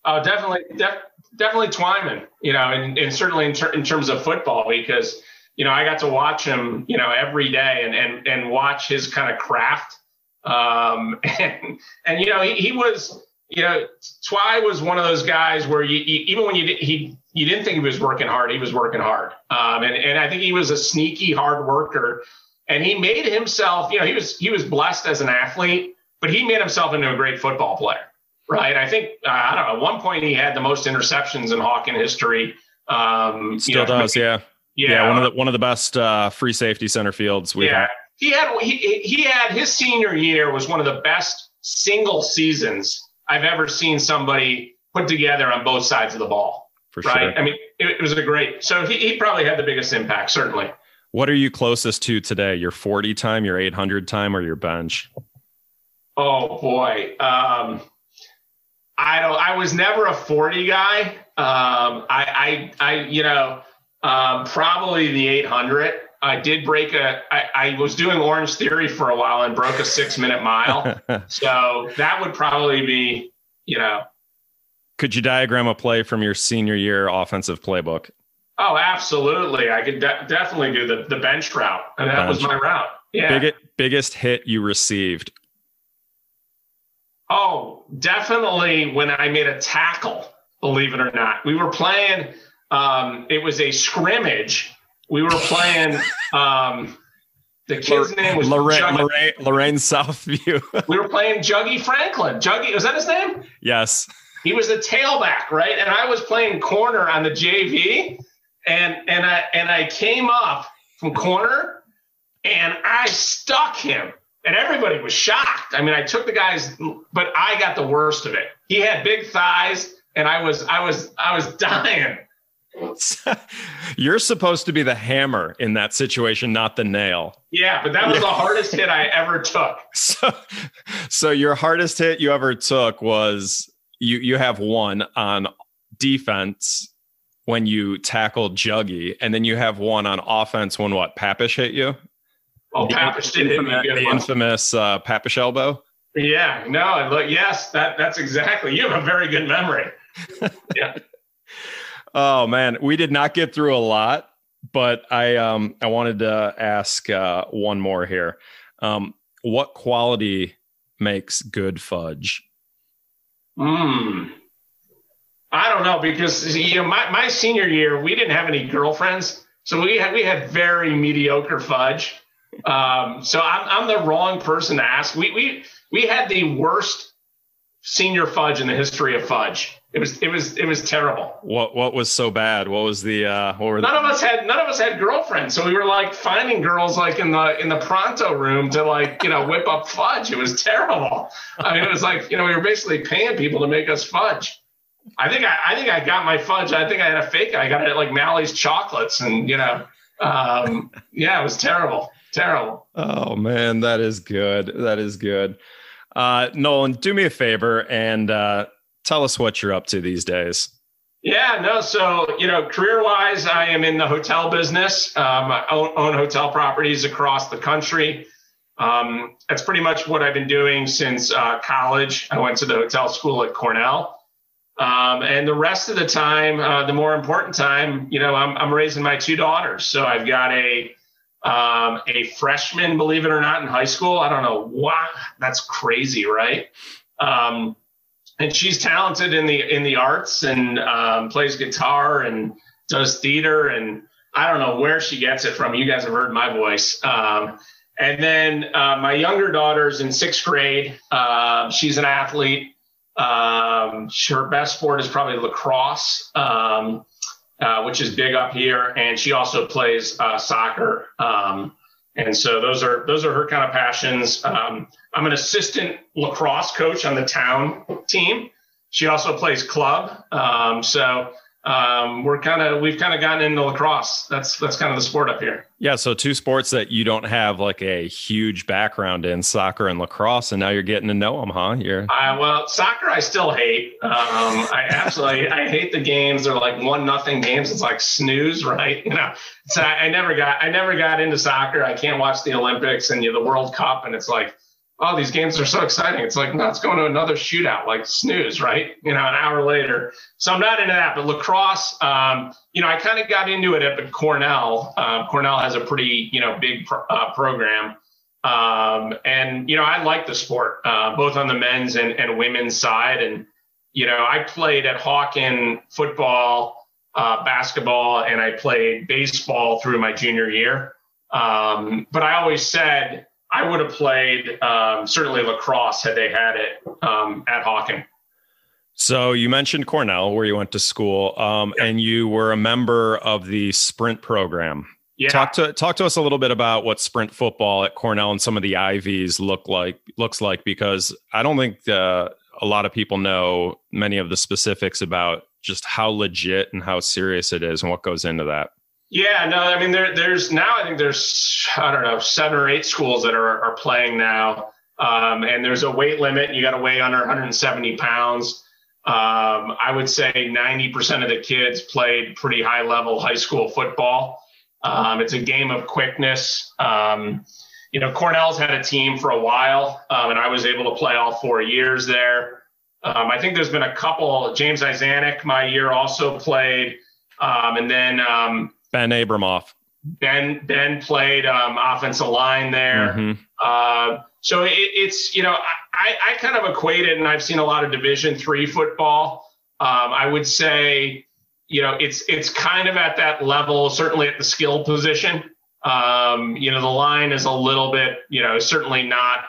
Oh, definitely, def- definitely Twyman. You know, and, and certainly in, ter- in terms of football, because you know, I got to watch him, you know, every day and and and watch his kind of craft. Um, and and you know, he, he was, you know, Twy was one of those guys where you, you even when you did, he you didn't think he was working hard, he was working hard. Um, and and I think he was a sneaky hard worker, and he made himself, you know, he was he was blessed as an athlete, but he made himself into a great football player. Right. I think uh, I don't know. At one point, he had the most interceptions in Hawken history. Um, Still you know, does, yeah. Yeah, yeah, one of the one of the best uh, free safety center fields we've yeah. had. He had he, he had his senior year was one of the best single seasons I've ever seen somebody put together on both sides of the ball. For right? sure. I mean, it, it was a great. So he, he probably had the biggest impact, certainly. What are you closest to today? Your 40 time, your 800 time, or your bench? Oh boy. Um, I don't. I was never a 40 guy. Um, I, I, I, you know, um, probably the 800. I did break a. I, I was doing Orange Theory for a while and broke a six minute mile. so that would probably be, you know. Could you diagram a play from your senior year offensive playbook? Oh, absolutely. I could de- definitely do the, the bench route. And that bench. was my route. Yeah. Big, biggest hit you received? Oh, definitely when I made a tackle, believe it or not. We were playing, um, it was a scrimmage. We were playing, um, the kid's name was Lorain, Lorain, Lorain Southview. we were playing Juggy Franklin. Juggy, was that his name? Yes. He was a tailback, right? And I was playing corner on the JV and and I and I came up from corner and I stuck him. And everybody was shocked. I mean, I took the guy's, but I got the worst of it. He had big thighs, and I was, I was, I was dying. You're supposed to be the hammer in that situation, not the nail. Yeah, but that was the hardest hit I ever took. So, so your hardest hit you ever took was you you have one on defense when you tackled Juggy, and then you have one on offense when what Papish hit you. Oh, the Papish did infamous, hit me. The infamous uh, Papish elbow. Yeah, no, look, yes, that that's exactly. You have a very good memory. yeah. Oh man, we did not get through a lot, but I um I wanted to ask uh, one more here. Um, what quality makes good fudge? Hmm. I don't know because you know my, my senior year we didn't have any girlfriends, so we had we had very mediocre fudge. Um, so I'm I'm the wrong person to ask. We we we had the worst senior fudge in the history of fudge. It was it was it was terrible. What what was so bad? What was the uh what were none the- of us had none of us had girlfriends, so we were like finding girls like in the in the pronto room to like you know whip up fudge. It was terrible. I mean, it was like you know we were basically paying people to make us fudge. I think I, I think I got my fudge. I think I had a fake. I got it at like Malley's Chocolates, and you know, um, yeah, it was terrible, terrible. Oh man, that is good. That is good. Uh, Nolan, do me a favor and uh, tell us what you're up to these days. Yeah, no. So, you know, career wise, I am in the hotel business. Um, I own, own, hotel properties across the country. Um, that's pretty much what I've been doing since uh, college. I went to the hotel school at Cornell. Um, and the rest of the time, uh, the more important time, you know, I'm, I'm raising my two daughters. So I've got a um, a freshman, believe it or not, in high school. I don't know why. That's crazy, right? Um, and she's talented in the in the arts and um, plays guitar and does theater and I don't know where she gets it from. You guys have heard my voice. Um, and then uh, my younger daughter's in sixth grade. Uh, she's an athlete. Um, her best sport is probably lacrosse, um, uh, which is big up here, and she also plays uh, soccer. Um, and so those are those are her kind of passions. Um, I'm an assistant lacrosse coach on the town team. She also plays club. Um, so um, we're kind of we've kind of gotten into lacrosse. That's that's kind of the sport up here. Yeah, so two sports that you don't have like a huge background in, soccer and lacrosse, and now you're getting to know them, huh? You're uh, well, soccer I still hate. Um, I absolutely I hate the games. They're like one nothing games. It's like snooze, right? You know, so I, I never got I never got into soccer. I can't watch the Olympics and you know, the World Cup, and it's like oh, these games are so exciting. It's like, no, it's going to another shootout, like snooze, right? You know, an hour later. So I'm not into that. But lacrosse, um, you know, I kind of got into it at Cornell. Uh, Cornell has a pretty, you know, big pro- uh, program. Um, and, you know, I like the sport, uh, both on the men's and, and women's side. And, you know, I played at Hawken football, uh, basketball, and I played baseball through my junior year. Um, but I always said, I would have played um, certainly lacrosse had they had it um, at Hawken. So you mentioned Cornell, where you went to school, um, yep. and you were a member of the sprint program. Yeah. Talk to talk to us a little bit about what sprint football at Cornell and some of the Ivies look like looks like because I don't think uh, a lot of people know many of the specifics about just how legit and how serious it is and what goes into that. Yeah, no, I mean there, there's now I think there's I don't know seven or eight schools that are are playing now, um, and there's a weight limit. You got to weigh under 170 pounds. Um, I would say 90% of the kids played pretty high level high school football. Um, it's a game of quickness. Um, you know, Cornell's had a team for a while, um, and I was able to play all four years there. Um, I think there's been a couple. James Isanek, my year, also played, um, and then um, Ben Abramoff. Ben Ben played um, offensive line there. Mm-hmm. Uh, so it, it's you know I, I kind of equate it, and I've seen a lot of Division three football. Um, I would say you know it's it's kind of at that level, certainly at the skill position. Um, you know the line is a little bit you know certainly not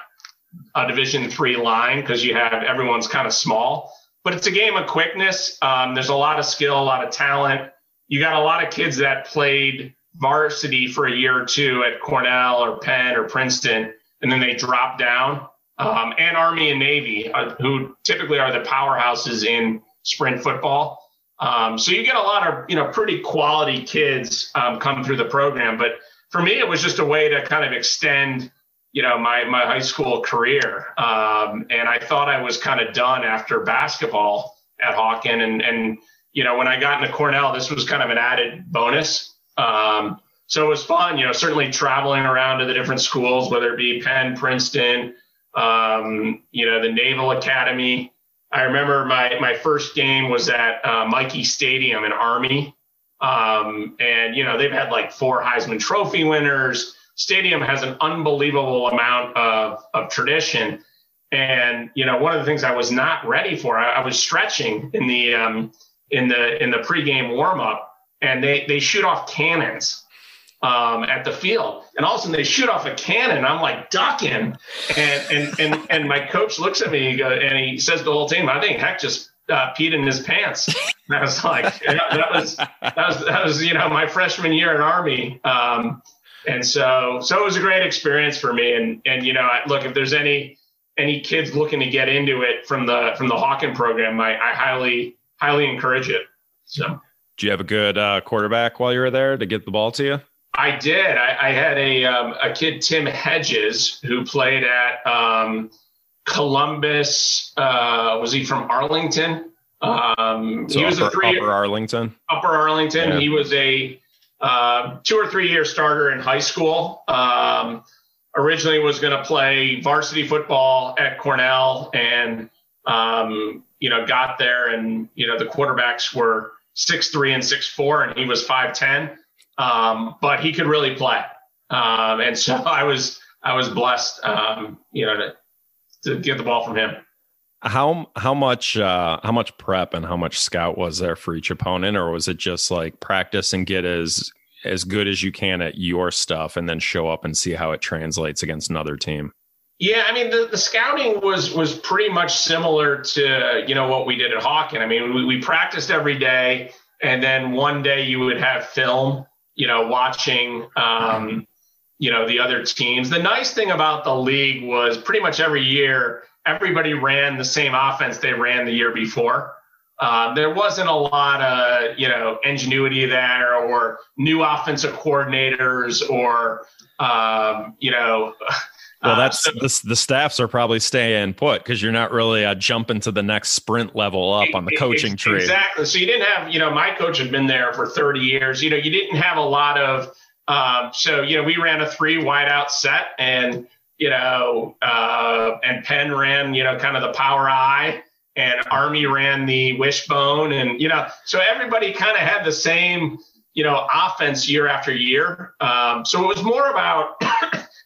a Division three line because you have everyone's kind of small, but it's a game of quickness. Um, there's a lot of skill, a lot of talent. You got a lot of kids that played varsity for a year or two at Cornell or Penn or Princeton, and then they drop down. Um, and Army and Navy, uh, who typically are the powerhouses in sprint football. Um, so you get a lot of you know pretty quality kids um, come through the program. But for me, it was just a way to kind of extend you know my my high school career. Um, and I thought I was kind of done after basketball at Hawken. And and you know when I got into Cornell, this was kind of an added bonus. Um, so it was fun, you know, certainly traveling around to the different schools, whether it be Penn, Princeton, um, you know, the Naval Academy. I remember my, my first game was at uh, Michie Stadium in Army. Um, and, you know, they've had like four Heisman Trophy winners. Stadium has an unbelievable amount of, of tradition. And, you know, one of the things I was not ready for, I, I was stretching in the, um, in the, in the pregame warm up and they they shoot off cannons um, at the field, and all of a sudden they shoot off a cannon. I'm like ducking, and and and and my coach looks at me and he says to the whole team, "I think Heck just uh, peed in his pants." And I was like, that was that was that was you know my freshman year in Army, um, and so so it was a great experience for me. And and you know, look if there's any any kids looking to get into it from the from the Hawken program, I, I highly highly encourage it. So. Do you have a good uh, quarterback while you were there to get the ball to you? I did. I, I had a um, a kid Tim Hedges who played at um, Columbus. Uh, was he from Arlington? Um, so he was upper, a three upper Arlington. Upper Arlington. Yeah. He was a uh, two or three year starter in high school. Um, originally was going to play varsity football at Cornell, and um, you know got there, and you know the quarterbacks were six three and six four, and he was five ten. Um, but he could really play, um, and so I was I was blessed, um, you know, to to get the ball from him. How how much uh, how much prep and how much scout was there for each opponent, or was it just like practice and get as as good as you can at your stuff, and then show up and see how it translates against another team? Yeah, I mean the, the scouting was was pretty much similar to you know what we did at Hawken. I mean we, we practiced every day, and then one day you would have film, you know, watching um, you know the other teams. The nice thing about the league was pretty much every year everybody ran the same offense they ran the year before. Uh, there wasn't a lot of you know ingenuity there or new offensive coordinators or um, you know well, uh, that's uh, so, the, the staffs are probably staying put because you're not really uh, jumping to the next sprint level up on the coaching tree. Exactly. So you didn't have, you know, my coach had been there for 30 years. You know, you didn't have a lot of. Um, so you know, we ran a three wideout set, and you know, uh, and Penn ran, you know, kind of the power eye, and Army ran the wishbone, and you know, so everybody kind of had the same, you know, offense year after year. Um, so it was more about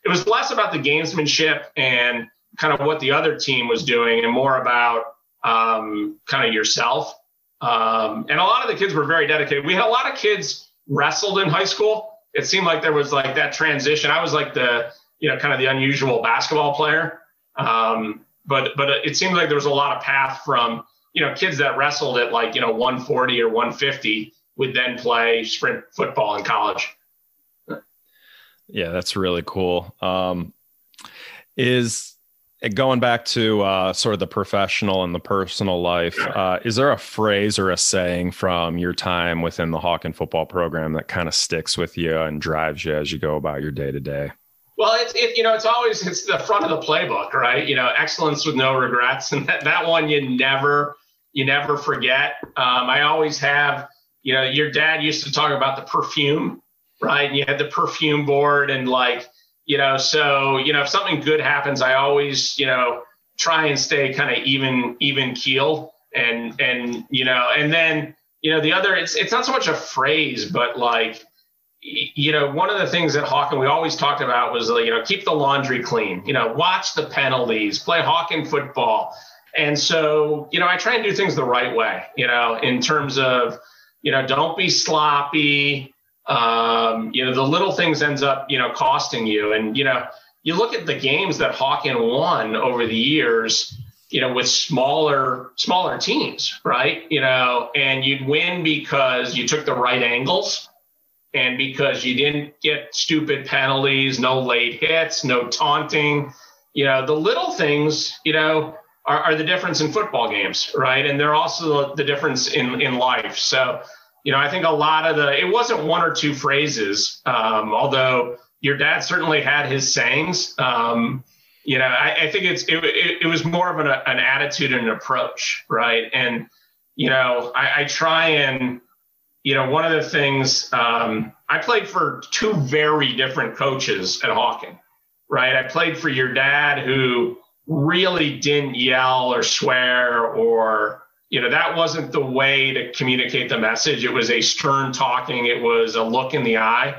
it was less about the gamesmanship and kind of what the other team was doing and more about um, kind of yourself. Um, and a lot of the kids were very dedicated. We had a lot of kids wrestled in high school. It seemed like there was like that transition. I was like the, you know, kind of the unusual basketball player. Um, but, but it seemed like there was a lot of path from, you know, kids that wrestled at like, you know, 140 or 150 would then play sprint football in college. Yeah, that's really cool. Um, is going back to uh, sort of the professional and the personal life, uh, is there a phrase or a saying from your time within the Hawken football program that kind of sticks with you and drives you as you go about your day to day? Well, it's it, you know it's always it's the front of the playbook, right? You know, excellence with no regrets, and that, that one you never you never forget. Um, I always have. You know, your dad used to talk about the perfume right? And you had the perfume board and like, you know, so, you know, if something good happens, I always, you know, try and stay kind of even, even keel and, and, you know, and then, you know, the other, it's, it's not so much a phrase, but like, you know, one of the things at Hawken we always talked about was, like, you know, keep the laundry clean, you know, watch the penalties, play Hawken football. And so, you know, I try and do things the right way, you know, in terms of, you know, don't be sloppy. Um, you know, the little things ends up, you know, costing you. And, you know, you look at the games that Hawken won over the years, you know, with smaller, smaller teams, right? You know, and you'd win because you took the right angles and because you didn't get stupid penalties, no late hits, no taunting, you know, the little things, you know, are, are, the difference in football games, right? And they're also the difference in in life. So, you know, I think a lot of the it wasn't one or two phrases, um, although your dad certainly had his sayings. Um, you know, I, I think it's it, it, it, was more of an, an attitude and an approach, right? And you know, I, I try and you know, one of the things um, I played for two very different coaches at Hawken, right? I played for your dad who really didn't yell or swear or you know that wasn't the way to communicate the message it was a stern talking it was a look in the eye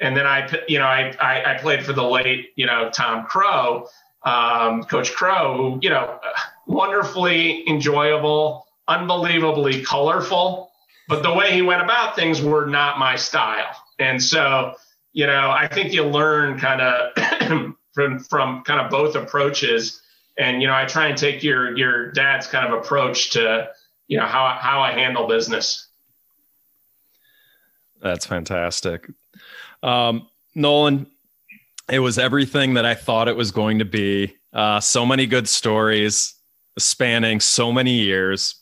and then i you know i i, I played for the late you know tom crow um, coach crow who you know wonderfully enjoyable unbelievably colorful but the way he went about things were not my style. And so, you know, I think you learn kind of from from kind of both approaches. And you know, I try and take your your dad's kind of approach to you know how how I handle business. That's fantastic, um, Nolan. It was everything that I thought it was going to be. Uh, so many good stories spanning so many years.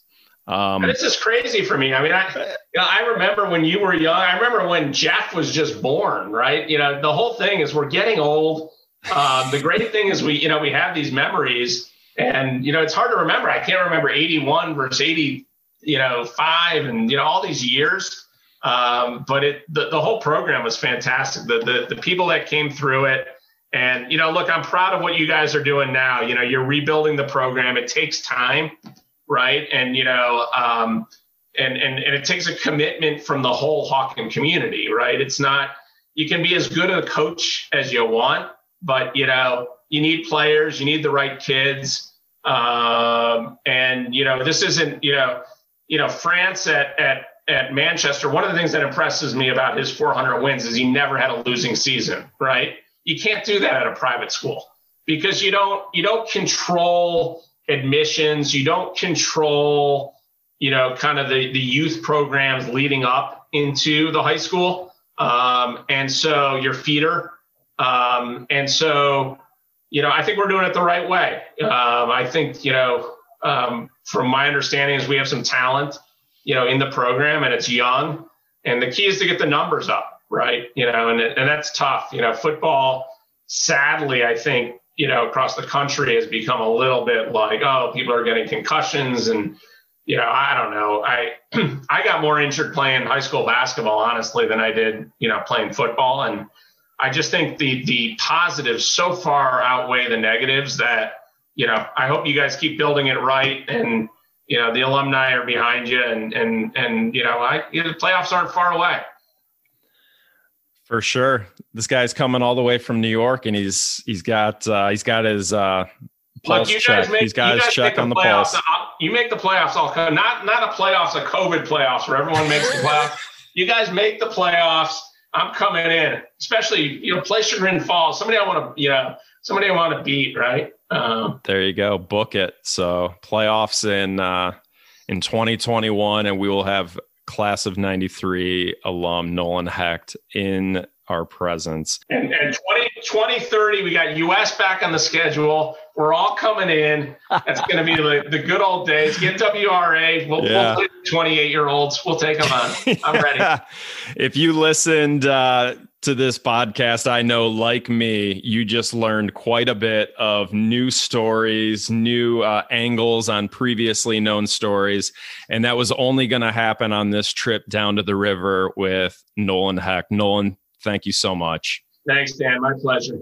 Um, this is crazy for me. I mean, I, you know, I remember when you were young. I remember when Jeff was just born, right? You know, the whole thing is we're getting old. Um, the great thing is we, you know, we have these memories, and you know, it's hard to remember. I can't remember 81 versus 80, you know, five, and you know, all these years. Um, but it, the, the whole program was fantastic. The, the the people that came through it, and you know, look, I'm proud of what you guys are doing now. You know, you're rebuilding the program. It takes time right? And you know, um, and and and it takes a commitment from the whole Hawken community, right? It's not you can be as good a coach as you want, but you know, you need players, you need the right kids, um, and you know, this isn't you know, you know, France at at at Manchester. One of the things that impresses me about his 400 wins is he never had a losing season, right? You can't do that at a private school because you don't you don't control admissions. You don't control, you know, kind of the, the youth programs leading up into the high school. Um, and so your feeder. Um, and so, you know, I think we're doing it the right way. Um, I think, you know, um, from my understanding is we have some talent, you know, in the program and it's young. And the key is to get the numbers up, right? You know, and, and that's tough. You know, football, sadly, I think you know, across the country has become a little bit like, oh, people are getting concussions and, you know, I don't know. I I got more injured playing high school basketball, honestly, than I did, you know, playing football. And I just think the the positives so far outweigh the negatives that, you know, I hope you guys keep building it right and you know the alumni are behind you and and and you know I you know, the playoffs aren't far away. For sure, this guy's coming all the way from New York, and he's he's got uh, he's got his uh, pulse Look, check. Make, he's got his check on the pulse. You make the playoffs all not not a playoffs, a COVID playoffs where everyone makes the playoffs. you guys make the playoffs. I'm coming in, especially you know play Chagrin Falls. Somebody I want to you know somebody I want to beat, right? Um, there you go, book it. So playoffs in uh, in 2021, and we will have class of 93 alum Nolan Hecht in our presence. And, and 20, 2030, we got US back on the schedule. We're all coming in. That's going to be the, the good old days. Get WRA. We'll, yeah. we'll 28 year olds. We'll take them on. I'm ready. if you listened uh, to this podcast, I know, like me, you just learned quite a bit of new stories, new uh, angles on previously known stories. And that was only going to happen on this trip down to the river with Nolan Heck. Nolan, Thank you so much. Thanks, Dan. My pleasure.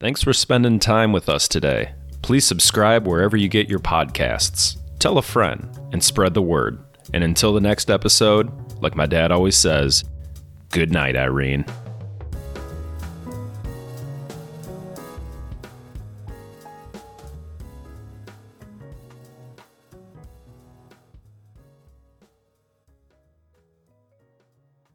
Thanks for spending time with us today. Please subscribe wherever you get your podcasts. Tell a friend and spread the word. And until the next episode, like my dad always says, good night, Irene.